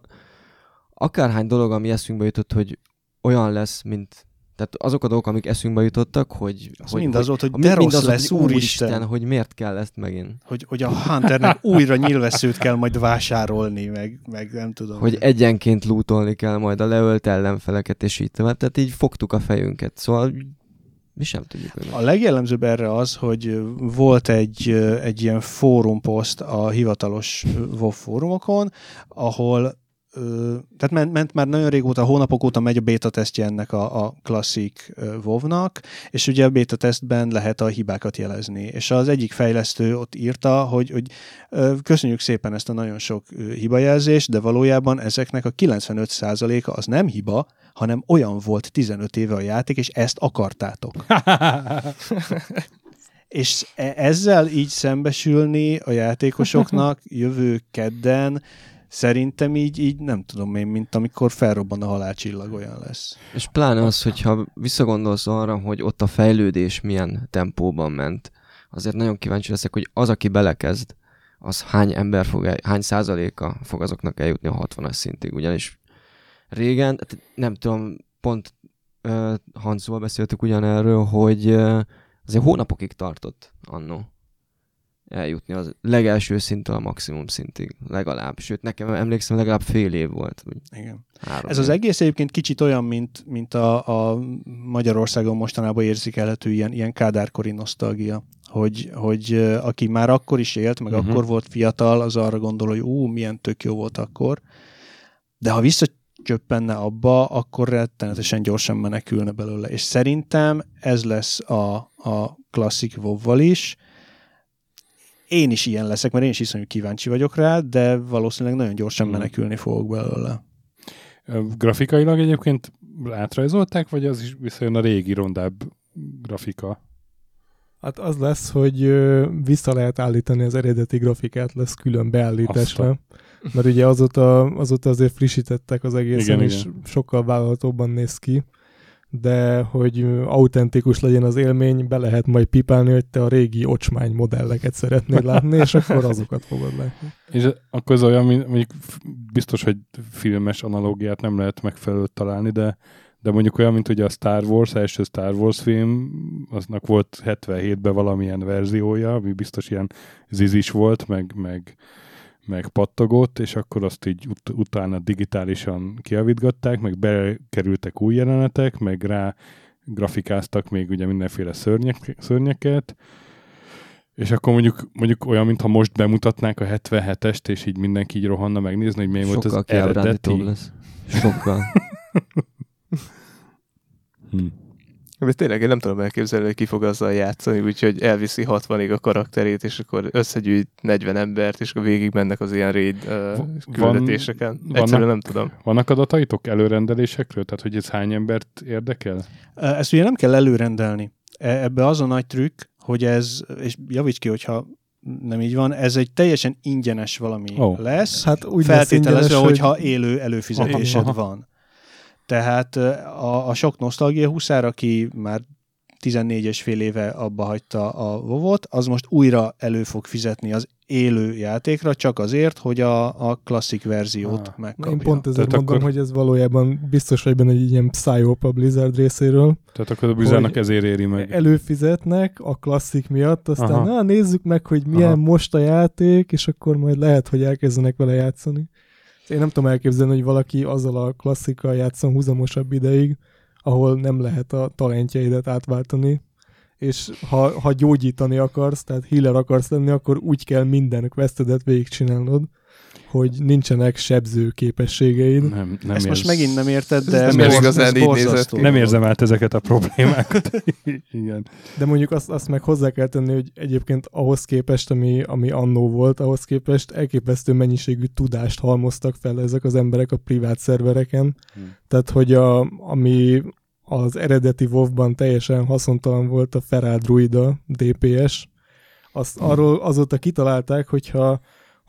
Speaker 2: akárhány dolog, ami eszünkbe jutott, hogy olyan lesz, mint tehát azok a dolgok, amik eszünkbe jutottak, hogy,
Speaker 3: Az
Speaker 2: hogy,
Speaker 3: mind az volt, hogy
Speaker 2: hogy
Speaker 3: de rossz
Speaker 2: az,
Speaker 3: lesz,
Speaker 2: hogy
Speaker 3: úristen,
Speaker 2: hogy miért kell ezt megint.
Speaker 3: hogy, hogy a Hunternek újra nyilvesszőt kell majd vásárolni, meg, meg nem tudom.
Speaker 2: Hogy egyenként lootolni kell majd a leölt ellenfeleket, és így tovább. Tehát így fogtuk a fejünket. Szóval mi sem tudjuk, hogy
Speaker 3: A legjellemzőbb erre az, hogy volt egy, egy ilyen fórumposzt a hivatalos WoW fórumokon, ahol ö, tehát ment, ment már nagyon régóta, hónapok óta megy a beta tesztje ennek a, a klasszik WoW-nak, és ugye a beta tesztben lehet a hibákat jelezni. És az egyik fejlesztő ott írta, hogy, hogy ö, köszönjük szépen ezt a nagyon sok hibajelzést, de valójában ezeknek a 95%-a az nem hiba, hanem olyan volt 15 éve a játék, és ezt akartátok. És e- ezzel így szembesülni a játékosoknak jövő kedden szerintem így, így nem tudom én, mint amikor felrobban a halálcsillag olyan lesz.
Speaker 2: És pláne az, hogyha visszagondolsz arra, hogy ott a fejlődés milyen tempóban ment, azért nagyon kíváncsi leszek, hogy az, aki belekezd, az hány ember fog, el, hány százaléka fog azoknak eljutni a 60-as szintig. Ugyanis régen, hát nem tudom, pont uh, Hanszóval beszéltük ugyanerről, hogy uh, azért hónapokig tartott annó eljutni az legelső szinttől a maximum szintig, legalább. Sőt, nekem emlékszem, legalább fél év volt.
Speaker 3: Igen.
Speaker 2: három
Speaker 3: Ez az
Speaker 2: év.
Speaker 3: egész egyébként kicsit olyan, mint, mint a, a Magyarországon mostanában érzékelhető ilyen, ilyen kádárkori nosztalgia, hogy, hogy aki már akkor is élt, meg uh-huh. akkor volt fiatal, az arra gondol, hogy ú, milyen tök jó volt akkor, de ha visszacsöppenne abba, akkor rettenetesen gyorsan menekülne belőle. És szerintem ez lesz a, a klasszik wow is, én is ilyen leszek, mert én is iszonyú kíváncsi vagyok rá, de valószínűleg nagyon gyorsan
Speaker 1: Mhm.
Speaker 3: menekülni fogok belőle.
Speaker 1: Grafikailag egyébként átrajzolták, vagy az is visszajön a régi rondább grafika?
Speaker 5: Hát az lesz, hogy vissza lehet állítani az eredeti grafikát, lesz külön beállításra. Mert ugye azóta, azóta azért frissítettek az egészen,
Speaker 1: Igen,
Speaker 5: és
Speaker 1: igen.
Speaker 5: sokkal vállalhatóbban néz ki. De hogy autentikus legyen az élmény, be lehet majd pipálni, hogy te a régi ocsmány modelleket szeretnél látni, és akkor azokat fogod látni.
Speaker 1: És akkor ez olyan, mondjuk biztos, hogy filmes analógiát nem lehet megfelelőt találni, de, de mondjuk olyan, mint ugye a Star Wars, első Star Wars film, aznak volt 77-ben valamilyen verziója, ami biztos ilyen zizis volt, meg, meg, meg pattogott, és akkor azt így ut- utána digitálisan kiavítgatták, meg bekerültek új jelenetek, meg rá grafikáztak még ugye mindenféle szörnyek, szörnyeket, és akkor mondjuk, mondjuk olyan, mintha most bemutatnák a 77-est, és így mindenki így rohanna megnézni, hogy milyen volt az eredeti.
Speaker 2: lesz. Sokkal.
Speaker 1: Hm.
Speaker 4: De tényleg én nem tudom elképzelni, hogy ki fog azzal játszani, úgyhogy elviszi 60-ig a karakterét, és akkor összegyűjt 40 embert, és akkor végig mennek az ilyen raid uh,
Speaker 1: van-
Speaker 4: küldetéseken.
Speaker 1: vannak-
Speaker 4: Egyszerűen nem tudom.
Speaker 1: Vannak adataitok előrendelésekről? Tehát, hogy ez hány embert érdekel?
Speaker 3: Ezt ugye nem kell előrendelni. E- Ebbe az a nagy trükk, hogy ez, és javíts ki, hogyha nem így van, ez egy teljesen ingyenes valami oh. lesz,
Speaker 5: Hát úgy lesz
Speaker 3: feltételezve,
Speaker 5: ingyenes,
Speaker 3: hogyha élő előfizetésed
Speaker 1: Aha, aha.
Speaker 3: van. Tehát a, a sok nosztalgia huszár, aki már 14 és fél éve abba hagyta a vovot, az most újra elő fog fizetni az élő játékra, csak azért, hogy a, a klasszik verziót
Speaker 1: Ah.
Speaker 3: megkapja.
Speaker 5: Én pont ezért
Speaker 1: Tehát
Speaker 5: mondom,
Speaker 1: akkor-
Speaker 5: hogy ez valójában biztos vagy benne egy ilyen psyop a Blizzard részéről.
Speaker 1: Tehát akkor a
Speaker 5: Hogy
Speaker 1: ezért éri meg.
Speaker 5: Előfizetnek a klasszik miatt, aztán
Speaker 1: Aha.
Speaker 5: na, nézzük meg, hogy milyen
Speaker 1: Aha.
Speaker 5: most a játék, és akkor majd lehet, hogy elkezdenek vele játszani. Én nem tudom elképzelni, hogy valaki azzal a klasszikkal játszon húzamosabb ideig, ahol nem lehet a talentjeidet átváltani, és ha, ha gyógyítani akarsz, tehát healer akarsz lenni, akkor úgy kell minden questedet végigcsinálnod, hogy nincsenek sebző képességeid.
Speaker 1: Nem, nem
Speaker 3: Ezt
Speaker 1: érz...
Speaker 3: most megint nem érted, de
Speaker 4: Ez
Speaker 1: nem
Speaker 4: igazán
Speaker 3: ez
Speaker 4: így nézett ki.
Speaker 1: nem érzem át ezeket a problémákat. Igen.
Speaker 5: De mondjuk azt, azt meg hozzá kell tenni, hogy egyébként ahhoz képest, ami, ami annó volt, ahhoz képest elképesztő mennyiségű tudást halmoztak fel ezek az emberek a privát szervereken.
Speaker 1: Hmm.
Speaker 5: Tehát, hogy a, ami az eredeti WoW-ban teljesen haszontalan volt a Feral Druida DPS, azt arról azóta kitalálták, hogyha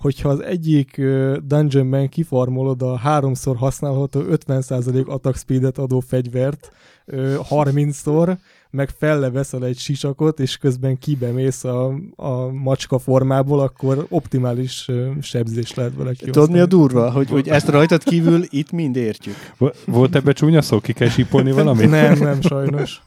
Speaker 5: hogyha az egyik dungeonben kifarmolod a háromszor használható 50% attack speedet adó fegyvert ö, 30-szor, meg felleveszel egy sisakot, és közben kibemész a, a macska formából, akkor optimális sebzés lehet vele
Speaker 3: Tudod, mi a durva? Hogy, hogy ezt rajtad kívül itt mind értjük.
Speaker 1: Vo- Volt ebbe csúnya szó? Ki kell sípolni valamit?
Speaker 5: Nem, nem, sajnos.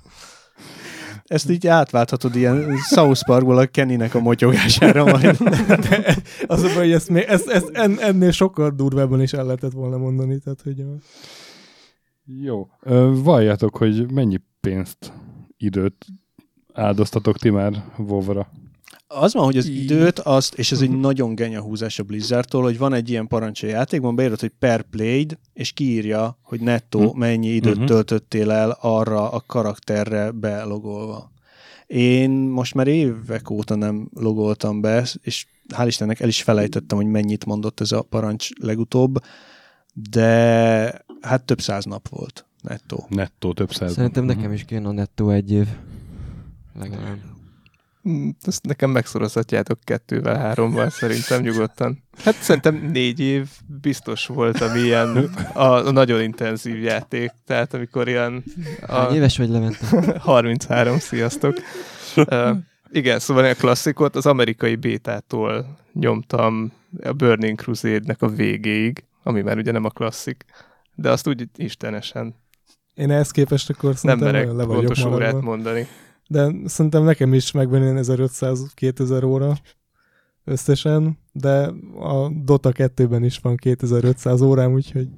Speaker 3: Ezt így átválthatod ilyen South Parkból a Kennynek a motyogására majd.
Speaker 5: De az a baj, hogy ezt, még, ezt, ezt en, ennél sokkal durvábban is el lehetett volna mondani. Tehát, hogy.
Speaker 1: Jó. Ö, Valljátok, hogy mennyi pénzt, időt áldoztatok ti már WoW-ra?
Speaker 3: Az van, hogy az
Speaker 4: Így.
Speaker 3: időt, azt, és ez egy nagyon genya húzás a Blizzardtól, hogy van egy ilyen parancs a játékban, beírod, hogy per played, és kiírja, hogy nettó
Speaker 1: Hm.
Speaker 3: mennyi időt
Speaker 1: Mhm.
Speaker 3: töltöttél el arra a karakterre belogolva. Én most már évek óta nem logoltam be, és hál' Istennek el is felejtettem, hogy mennyit mondott ez a parancs legutóbb, de hát több száz nap volt nettó.
Speaker 1: Nettó több száz.
Speaker 2: Szerintem
Speaker 1: Mhm.
Speaker 2: nekem is kéne a nettó egy év. Legalább.
Speaker 4: Mm, Ezt nekem megszorozhatjátok kettővel, hárommal szerintem nyugodtan. Hát szerintem négy év biztos volt, ami ilyen a, a nagyon intenzív játék. Tehát amikor ilyen a
Speaker 2: Hány éves vagy Levente?
Speaker 4: 33, sziasztok. Uh, igen, szóval én a klasszikot az amerikai bétától nyomtam a Burning Crusade-nek a végéig, ami már ugye nem a klasszik, de azt úgy istenesen
Speaker 5: Én ehhez képest akkor
Speaker 4: nem
Speaker 5: szerintem
Speaker 4: merek
Speaker 5: le vagyok
Speaker 4: pontos órát
Speaker 5: maradva.
Speaker 4: mondani.
Speaker 5: De szerintem nekem is megvan ilyen 1500-2000 óra összesen, de a Dota 2-ben is van 2500 órám, úgyhogy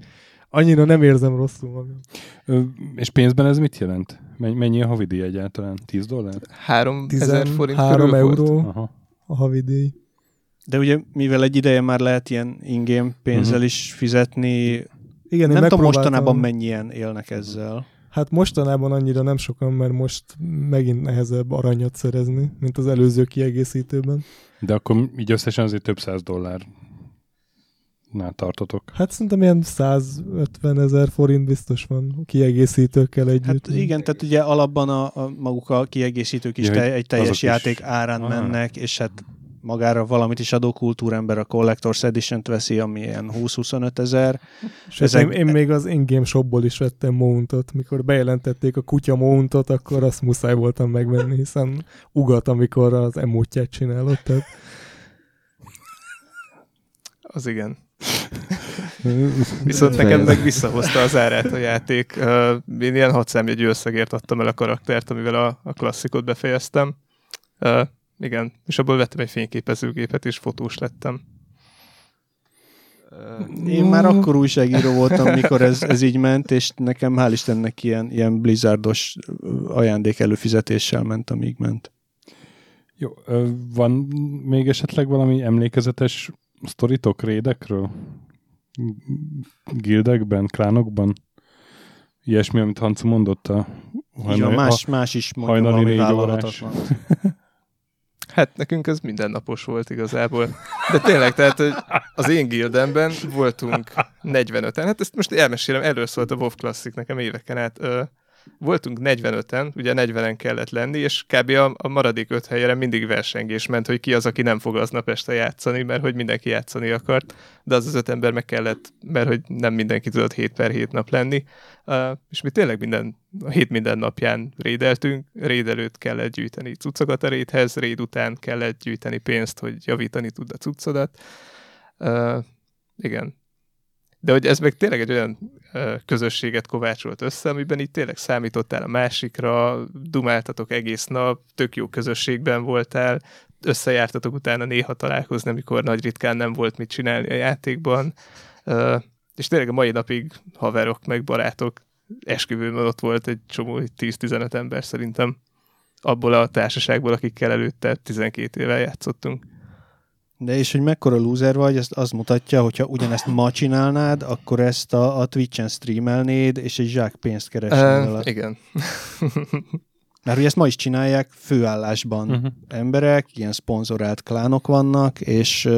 Speaker 5: annyira nem érzem rosszul magam.
Speaker 1: Ö, És pénzben ez mit jelent? Men- Mennyi a havidíj egyáltalán? 10 dollár?
Speaker 4: 3000 forint
Speaker 5: 13
Speaker 4: körül volt.
Speaker 5: euró
Speaker 1: Aha.
Speaker 5: a havidíj.
Speaker 3: De ugye, mivel egy ideje már lehet ilyen in-game pénzzel
Speaker 1: Mhm.
Speaker 3: is fizetni,
Speaker 5: Igen, én
Speaker 3: nem tudom mostanában mennyien élnek ezzel.
Speaker 5: Hát mostanában annyira nem sokan, mert most megint nehezebb aranyat szerezni, mint az előző kiegészítőben.
Speaker 1: De akkor így összesen azért több száz dollár. nál tartotok?
Speaker 5: Hát szerintem ilyen 150 ezer forint biztos van kiegészítőkkel együtt.
Speaker 3: Hát igen, tehát ugye alapban a, a maguk a kiegészítők is
Speaker 1: Ja,
Speaker 3: te, egy teljes
Speaker 1: azok is.
Speaker 3: játék árán
Speaker 1: Ah.
Speaker 3: mennek, és hát magára valamit is adó kultúrember a Collector's Edition-t veszi, ami ilyen 20-25 ezer. Ezek-
Speaker 5: én, én még az in-game shopból is vettem mountot. Mikor bejelentették a kutya mountot, akkor azt muszáj voltam megvenni, hiszen ugat, amikor az emótját csinálott. Tehát
Speaker 4: Az igen. Viszont nekem meg visszahozta az árát a játék. Én ilyen 6 számjegyű összegért adtam el a karaktert, amivel a, a klasszikot befejeztem. Igen, és abból vettem egy fényképezőgépet, és fotós lettem.
Speaker 3: Én már akkor újságíró voltam, mikor ez, ez így ment, és nekem hál' Istennek ilyen, ilyen blizzardos ajándék előfizetéssel ment, amíg ment.
Speaker 1: Jó, van még esetleg valami emlékezetes sztoritok rédekről? Gildekben, klánokban? Ilyesmi, amit Hancu mondott a
Speaker 3: Így van, más, más is mondja
Speaker 1: hajnali négy
Speaker 3: vállalhatatlan.
Speaker 4: Hát nekünk ez mindennapos volt igazából. De tényleg, tehát az én gildemben voltunk 45-en. Hát ezt most elmesélem, erről szólt a WoW Classic nekem éveken át. Ö, voltunk 45-en, ugye 40-en kellett lenni, és kb. A, a maradék öt helyre mindig versengés ment, hogy ki az, aki nem fog aznap este játszani, mert hogy mindenki játszani akart, de az az öt ember meg kellett, mert hogy nem mindenki tudott 7 per 7 nap lenni. És mi tényleg minden, a hét minden napján rédeltünk, réd előtt kellett gyűjteni cuccokat a rédhez, réd után kellett gyűjteni pénzt, hogy javítani tud a cuccodat. Uh, igen. De hogy ez meg tényleg egy olyan uh, közösséget kovácsolt össze, amiben itt tényleg számítottál a másikra, dumáltatok egész nap, tök jó közösségben voltál, összejártatok utána néha találkozni, amikor nagy ritkán nem volt mit csinálni a játékban. Uh, és tényleg a mai napig haverok, meg barátok, esküvőben ott volt egy csomó, egy 10-15 ember szerintem abból a társaságból, akikkel előtte 12 éve játszottunk.
Speaker 3: De és hogy mekkora loser vagy, ezt az mutatja, hogyha ugyanezt ma csinálnád, akkor ezt a, a Twitch-en streamelnéd, és egy zsák pénzt keresnél.
Speaker 4: Uh, igen.
Speaker 3: Mert ugye ezt ma is csinálják főállásban
Speaker 1: Uh-huh.
Speaker 3: emberek, ilyen szponzorált klánok vannak, és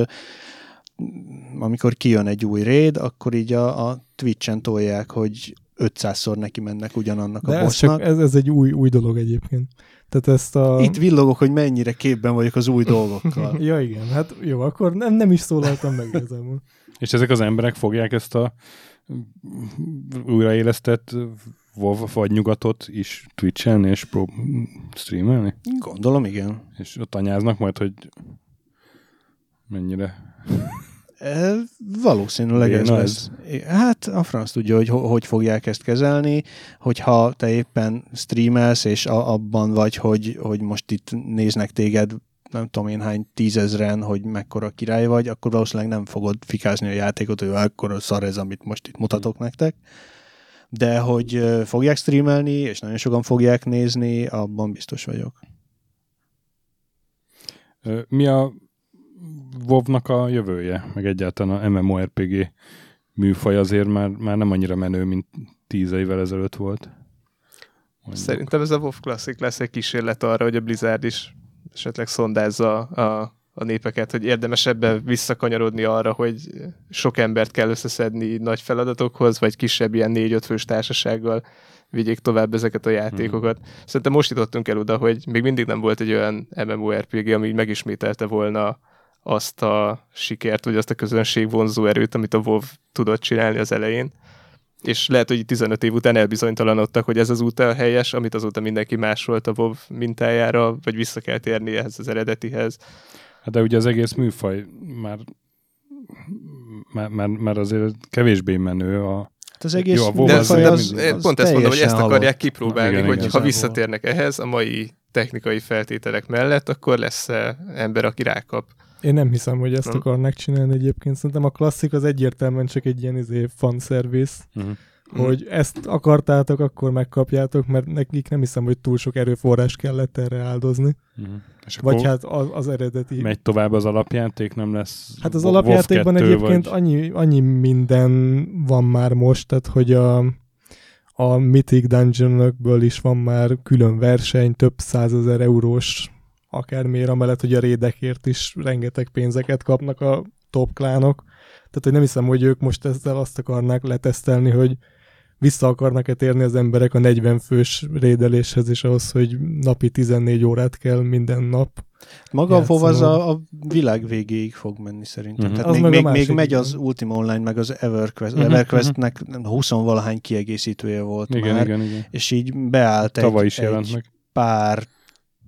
Speaker 3: amikor kijön egy új raid, akkor így a, a Twitch-en tolják, hogy 500-szor neki mennek ugyanannak
Speaker 5: De
Speaker 3: a
Speaker 5: ez,
Speaker 3: bossnak.
Speaker 5: csak, ez, ez egy új, új dolog egyébként. Tehát ezt a...
Speaker 3: Itt villogok, hogy mennyire képben vagyok az új dolgokkal.
Speaker 5: Ja igen, hát jó, akkor nem, nem is szólaltam meg igazából.
Speaker 1: És ezek az emberek fogják ezt a újraélesztett WoW vagy nyugatot is Twitch-en és prób- streamelni?
Speaker 3: Gondolom, igen.
Speaker 1: És ott anyáznak majd, hogy mennyire...
Speaker 3: Valószínűleg ez lesz. Hát a franc tudja, hogy ho- hogy fogják ezt kezelni, hogyha te éppen streamelsz, és a- abban vagy, hogy, hogy most itt néznek téged nem tudom én hány tízezren, hogy mekkora király vagy, akkor valószínűleg nem fogod fikázni a játékot, hogy akkor szar ez, amit most itt mutatok nektek. De hogy fogják streamelni, és nagyon sokan fogják nézni, abban biztos vagyok.
Speaker 1: Mi a WoW-nak a jövője? Meg egyáltalán a MMORPG műfaj azért már, már nem annyira menő, mint tíz évvel ezelőtt volt. Mondjuk.
Speaker 4: Szerintem ez a WoW Classic lesz egy kísérlet arra, hogy a Blizzard is esetleg szondázza a, a népeket, hogy érdemes ebbe visszakanyarodni arra, hogy sok embert kell összeszedni nagy feladatokhoz, vagy kisebb ilyen négy-öt fős társasággal vigyék tovább ezeket a játékokat.
Speaker 1: Mhm.
Speaker 4: Szerintem most jutottunk el oda, hogy még mindig nem volt egy olyan MMORPG, ami megismételte volna azt a sikert, vagy azt a közönség vonzó erőt, amit a WoW tudott csinálni az elején. És lehet, hogy 15 év után elbizonytalanodtak, hogy ez az út a helyes, amit azóta mindenki másolt a WoW mintájára, vagy vissza kell térni ehhez az eredetihez.
Speaker 1: Hát de ugye az egész műfaj már, már, már, már azért kevésbé menő a,
Speaker 3: Hát az egész
Speaker 1: Jó, a WoW
Speaker 4: De
Speaker 1: az mindig-
Speaker 4: én
Speaker 3: az
Speaker 4: pont ezt mondom, hogy ezt akarják
Speaker 3: halott.
Speaker 4: kipróbálni,
Speaker 1: Igen,
Speaker 4: hogy
Speaker 1: igen.
Speaker 4: ha visszatérnek ehhez a mai technikai feltételek mellett, akkor lesz ember, aki rákap.
Speaker 5: Én nem hiszem, hogy ezt
Speaker 4: Nem?
Speaker 5: akarnak csinálni egyébként. Szerintem a klasszik az egyértelműen csak egy ilyen izé fanservice,
Speaker 1: uh-huh.
Speaker 4: Mhm.
Speaker 5: hogy ezt akartátok, akkor megkapjátok, mert nekik nem hiszem, hogy túl sok erőforrás kellett erre áldozni.
Speaker 1: Uh-huh. És
Speaker 5: Vagy hát az, az eredeti.
Speaker 1: megy tovább az alapjáték, nem lesz
Speaker 5: Hát az alapjátékban
Speaker 1: 2,
Speaker 5: egyébként
Speaker 1: vagy...
Speaker 5: annyi, annyi minden van már most, tehát hogy a, a Mythic Dungeonokből is van már külön verseny, több százezer eurós akármiért, amellett, hogy a rédekért is rengeteg pénzeket kapnak a top klánok. Tehát, hogy nem hiszem, hogy ők most ezzel azt akarnák letesztelni, hogy vissza akarnak-e térni az emberek a 40 fős rédeléshez, és ahhoz, hogy napi 14 órát kell minden nap.
Speaker 3: Maga a WoW az a, a világ végéig fog menni szerintem.
Speaker 1: Mhm.
Speaker 3: Tehát
Speaker 5: Az
Speaker 3: még, még, még megy az Ultima Online, meg az EverQuest.
Speaker 1: Mhm,
Speaker 3: EverQuestnek 20-valahány kiegészítője volt
Speaker 1: Igen,
Speaker 3: már,
Speaker 1: igen, igen.
Speaker 3: és így beállt egy,
Speaker 1: Tavaly is
Speaker 3: egy
Speaker 1: jelent meg.
Speaker 3: pár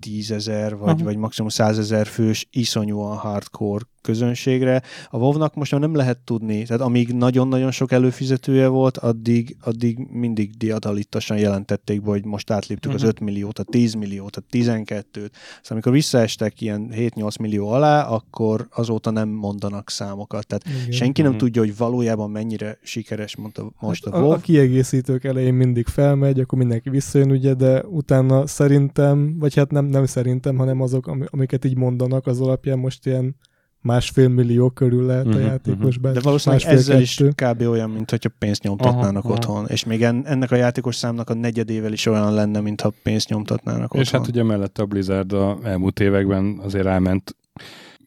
Speaker 3: tízezer, vagy,
Speaker 1: Aha.
Speaker 3: vagy maximum százezer fős iszonyúan hardcore közönségre. A WoW-nak most már nem lehet tudni, tehát amíg nagyon-nagyon sok előfizetője volt, addig, addig mindig diadalittasan jelentették be, hogy most átléptük az
Speaker 1: Mhm.
Speaker 3: 5 milliót, a 10 milliót, a 12-t. Szóval amikor visszaestek ilyen 7-8 millió alá, akkor azóta nem mondanak számokat. Tehát
Speaker 5: Igen.
Speaker 3: senki nem
Speaker 1: Mhm.
Speaker 3: tudja, hogy valójában mennyire sikeres mondta most
Speaker 5: Hát
Speaker 3: a WoW.
Speaker 5: a, a kiegészítők elején mindig felmegy, akkor mindenki visszajön, ugye, de utána szerintem, vagy hát nem, nem szerintem, hanem azok, ami- amiket így mondanak, az alapján most ilyen másfél millió körül lehet
Speaker 1: Mhm,
Speaker 5: a játékos
Speaker 1: mhm.
Speaker 5: be.
Speaker 3: De valószínűleg ezzel is
Speaker 5: kettő.
Speaker 3: kb. olyan, mint hogyha pénzt nyomtatnának
Speaker 1: Aha, aha.
Speaker 3: otthon. És még en, ennek a játékos számnak a negyedével is olyan lenne, mintha pénzt nyomtatnának
Speaker 1: És
Speaker 3: otthon.
Speaker 1: hát ugye mellett a Blizzard a elmúlt években azért elment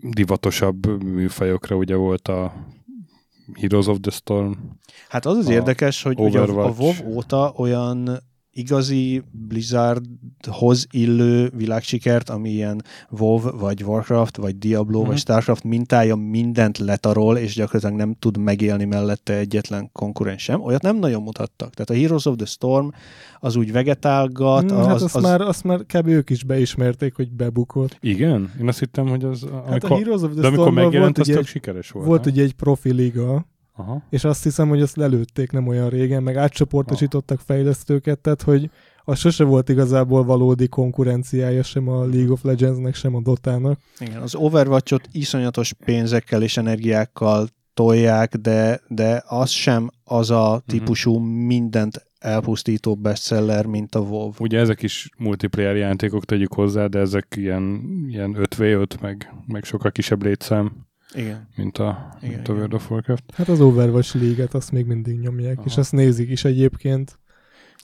Speaker 1: divatosabb műfajokra, ugye volt a Heroes of the Storm.
Speaker 3: hát az az
Speaker 1: a
Speaker 3: érdekes, hogy ugye a, a
Speaker 1: Overwatch.
Speaker 3: WoW óta olyan igazi Blizzardhoz illő világsikert, ami ilyen WoW, vagy Warcraft, vagy Diablo,
Speaker 1: Mhm.
Speaker 3: vagy Starcraft mintája mindent letarol, és gyakorlatilag nem tud megélni mellette egyetlen konkurens sem. Olyat nem nagyon mutattak. Tehát a Heroes of the Storm az úgy vegetálgat,
Speaker 5: Hmm,
Speaker 3: az,
Speaker 5: hát azt,
Speaker 3: az,
Speaker 5: Már, azt már kb. ők is beismerték, hogy bebukott.
Speaker 1: Igen? Én azt hittem, hogy az...
Speaker 5: Hát
Speaker 1: Amikor,
Speaker 5: a Heroes of the
Speaker 1: de amikor megjelent,
Speaker 5: volt,
Speaker 1: az tök
Speaker 5: egy,
Speaker 1: sikeres volt.
Speaker 5: volt
Speaker 1: nem?
Speaker 5: ugye egy profi liga,
Speaker 1: Aha.
Speaker 5: és azt hiszem, hogy azt lelőtték nem olyan régen, meg átcsoportosítottak fejlesztőket, tehát hogy az sose volt igazából valódi konkurenciája sem a League of Legendsnek, sem a Dotának.
Speaker 3: Igen, az Overwatch-ot iszonyatos pénzekkel és energiákkal tolják, de, de az sem az a típusú mindent elpusztító bestseller, mint a WoW.
Speaker 1: Ugye ezek is multiplayer játékok tegyük hozzá, de ezek ilyen, ilyen 5v5, meg, meg sokkal kisebb létszám,
Speaker 3: Igen.
Speaker 1: mint a,
Speaker 3: Igen,
Speaker 1: mint a. World of Warcraft.
Speaker 5: Hát az Overwatch League-et azt még mindig nyomják,
Speaker 1: Aha.
Speaker 5: és azt nézik is egyébként.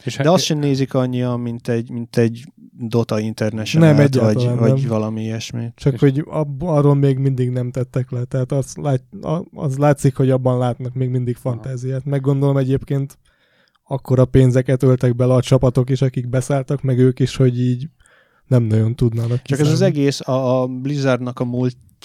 Speaker 1: És
Speaker 3: De azt sem nézik annyian, mint egy, mint egy Dota International
Speaker 5: Nem,
Speaker 3: vagy,
Speaker 5: egyáltalán
Speaker 3: vagy
Speaker 5: nem.
Speaker 3: valami ilyesmi.
Speaker 5: Csak
Speaker 1: És-
Speaker 5: hogy ab, arról még mindig nem tettek le. Tehát az, lát, az látszik, hogy abban látnak még mindig fantáziát. Meg gondolom egyébként akkora pénzeket öltek bele a csapatok is, akik beszálltak, meg ők is, hogy így nem nagyon tudnának
Speaker 3: Csak ez az egész a, a Blizzardnak a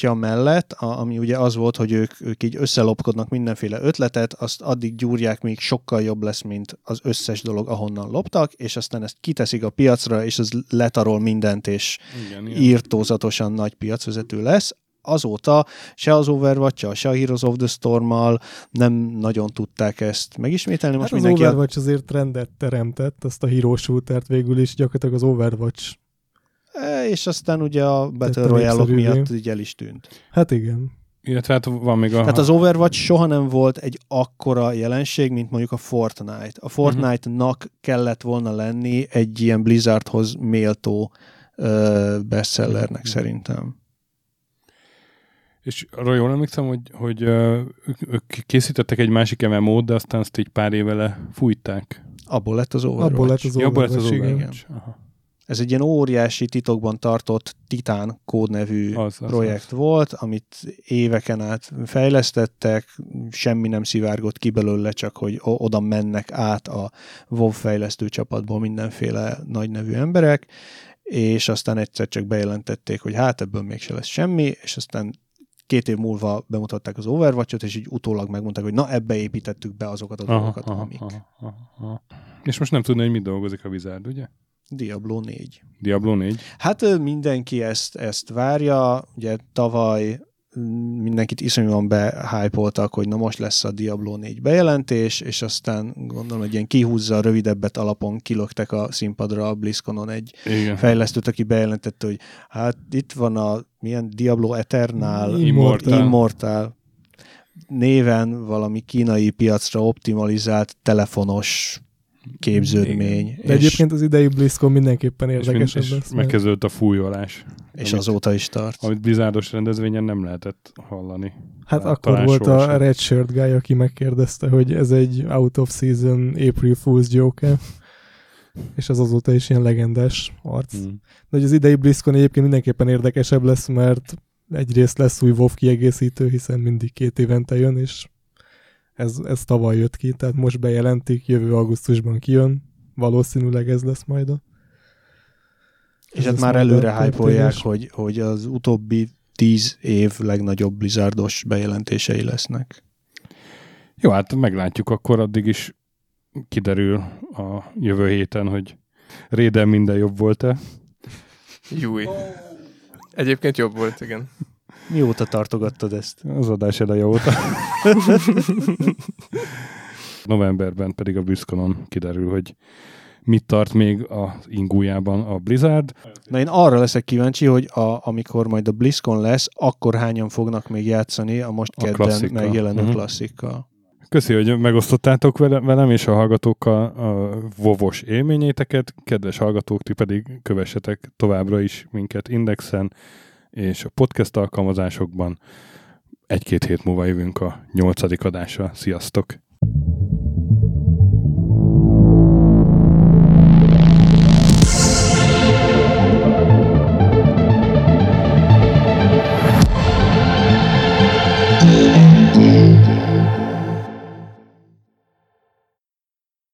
Speaker 3: múltja mellett, a, ami ugye az volt, hogy ők, ők így összelopkodnak mindenféle ötletet, azt addig gyúrják, míg sokkal jobb lesz, mint az összes dolog, ahonnan loptak, és aztán ezt kiteszik a piacra, és az letarol mindent, és
Speaker 1: igen, igen.
Speaker 3: írtózatosan nagy piacvezető lesz. Azóta se az overwatch se a Heroes of the Storm-mal nem nagyon tudták ezt megismételni. Most
Speaker 5: Hát az
Speaker 3: mindenki a
Speaker 5: Overwatch azért trendet teremtett, azt a hero shootert végül is gyakorlatilag az Overwatch.
Speaker 3: E, és aztán ugye a Battle royale miatt így el is tűnt.
Speaker 5: Hát igen.
Speaker 1: Illetve hát van még a...
Speaker 3: Tehát az Overwatch soha nem volt egy akkora jelenség, mint mondjuk a Fortnite. A Fortnite-nak kellett volna lenni egy ilyen Blizzardhoz méltó ö, bestsellernek
Speaker 1: Mhm.
Speaker 3: szerintem.
Speaker 1: És arra jól emlékszem, hogy, hogy ö, ők, készítettek egy másik MMO-t, de aztán azt így pár éve lefújták.
Speaker 3: Abból lett az Overwatch.
Speaker 5: Abból lett az
Speaker 1: Ja, abból lett az
Speaker 5: Overwatch, igen.
Speaker 1: Overwatch. Aha.
Speaker 3: Ez egy ilyen óriási titokban tartott Titán kódnevű
Speaker 1: Az, az,
Speaker 3: projekt
Speaker 1: az.
Speaker 3: volt, amit éveken át fejlesztettek, semmi nem szivárgott ki belőle, csak hogy oda mennek át a WoW fejlesztő csapatból mindenféle nagy nevű emberek, és aztán egyszer csak bejelentették, hogy hát ebből mégse lesz semmi, és aztán két év múlva bemutatták az Overwatch-ot, és így utólag megmondták, hogy na ebbe építettük be azokat a dolgokat,
Speaker 1: aha,
Speaker 3: amik.
Speaker 1: aha, aha, aha. És most nem tudni, hogy mit dolgozik a Wizard, ugye?
Speaker 3: Diablo 4.
Speaker 1: Diablo 4.
Speaker 3: Hát mindenki ezt, ezt várja, ugye tavaly mindenkit iszonyúan behypoltak, hogy na most lesz a Diablo 4 bejelentés, és aztán gondolom, hogy ilyen kihúzza rövidebbet alapon kilöktek a színpadra a BlizzConon egy
Speaker 1: Igen.
Speaker 3: fejlesztőt, aki bejelentette, hogy hát itt van a milyen Diablo Eternal,
Speaker 1: Immortal.
Speaker 3: Immortal néven valami kínai piacra optimalizált telefonos képződmény.
Speaker 5: De egyébként az idei BlizzCon mindenképpen
Speaker 1: És,
Speaker 5: érdekesebb
Speaker 1: és
Speaker 5: lesz. mert-
Speaker 1: megkezdődött a fújolás,
Speaker 3: és
Speaker 1: amit-
Speaker 3: azóta is tart.
Speaker 1: amit Blizzardos rendezvényen nem lehetett hallani.
Speaker 5: Hát
Speaker 1: Talán
Speaker 5: akkor volt
Speaker 1: soha
Speaker 5: a. Red Shirt guy, aki megkérdezte, hogy ez egy out of season April Fool's joke és az azóta is ilyen legendás arc.
Speaker 1: Mm.
Speaker 5: De hogy az idei BlizzCon egyébként mindenképpen érdekesebb lesz, mert egyrészt lesz új WoW kiegészítő, hiszen mindig két évente jön, és Ez, ez tavaly jött ki, tehát most bejelentik, jövő augusztusban kijön. Valószínűleg ez lesz majd a
Speaker 3: És
Speaker 5: Ez
Speaker 3: hát már előre hype hogy, hogy az utóbbi tíz év legnagyobb Blizzardos bejelentései lesznek.
Speaker 1: Jó, hát meglátjuk, akkor addig is kiderül a jövő héten, hogy Réden minden jobb volt-e.
Speaker 4: Júj. Egyébként jobb volt, igen.
Speaker 3: Mióta tartogattad ezt?
Speaker 1: Az adás eleje óta. Novemberben pedig a BlizzConon kiderül, hogy mit tart még az ingújában a Blizzard.
Speaker 3: Na én arra leszek kíváncsi, hogy a, amikor majd a BlizzCon lesz, akkor hányan fognak még játszani a most
Speaker 1: A
Speaker 3: kedden megjelenő
Speaker 1: Mhm.
Speaker 3: klasszikkal.
Speaker 1: Köszi, hogy megosztottátok vele- velem és a hallgatókkal a vovos élményéteket. Kedves hallgatók, ti pedig kövessetek továbbra is minket Indexen és a podcast alkalmazásokban. Egy-két hét múlva jövünk a nyolcadik adásra. Sziasztok!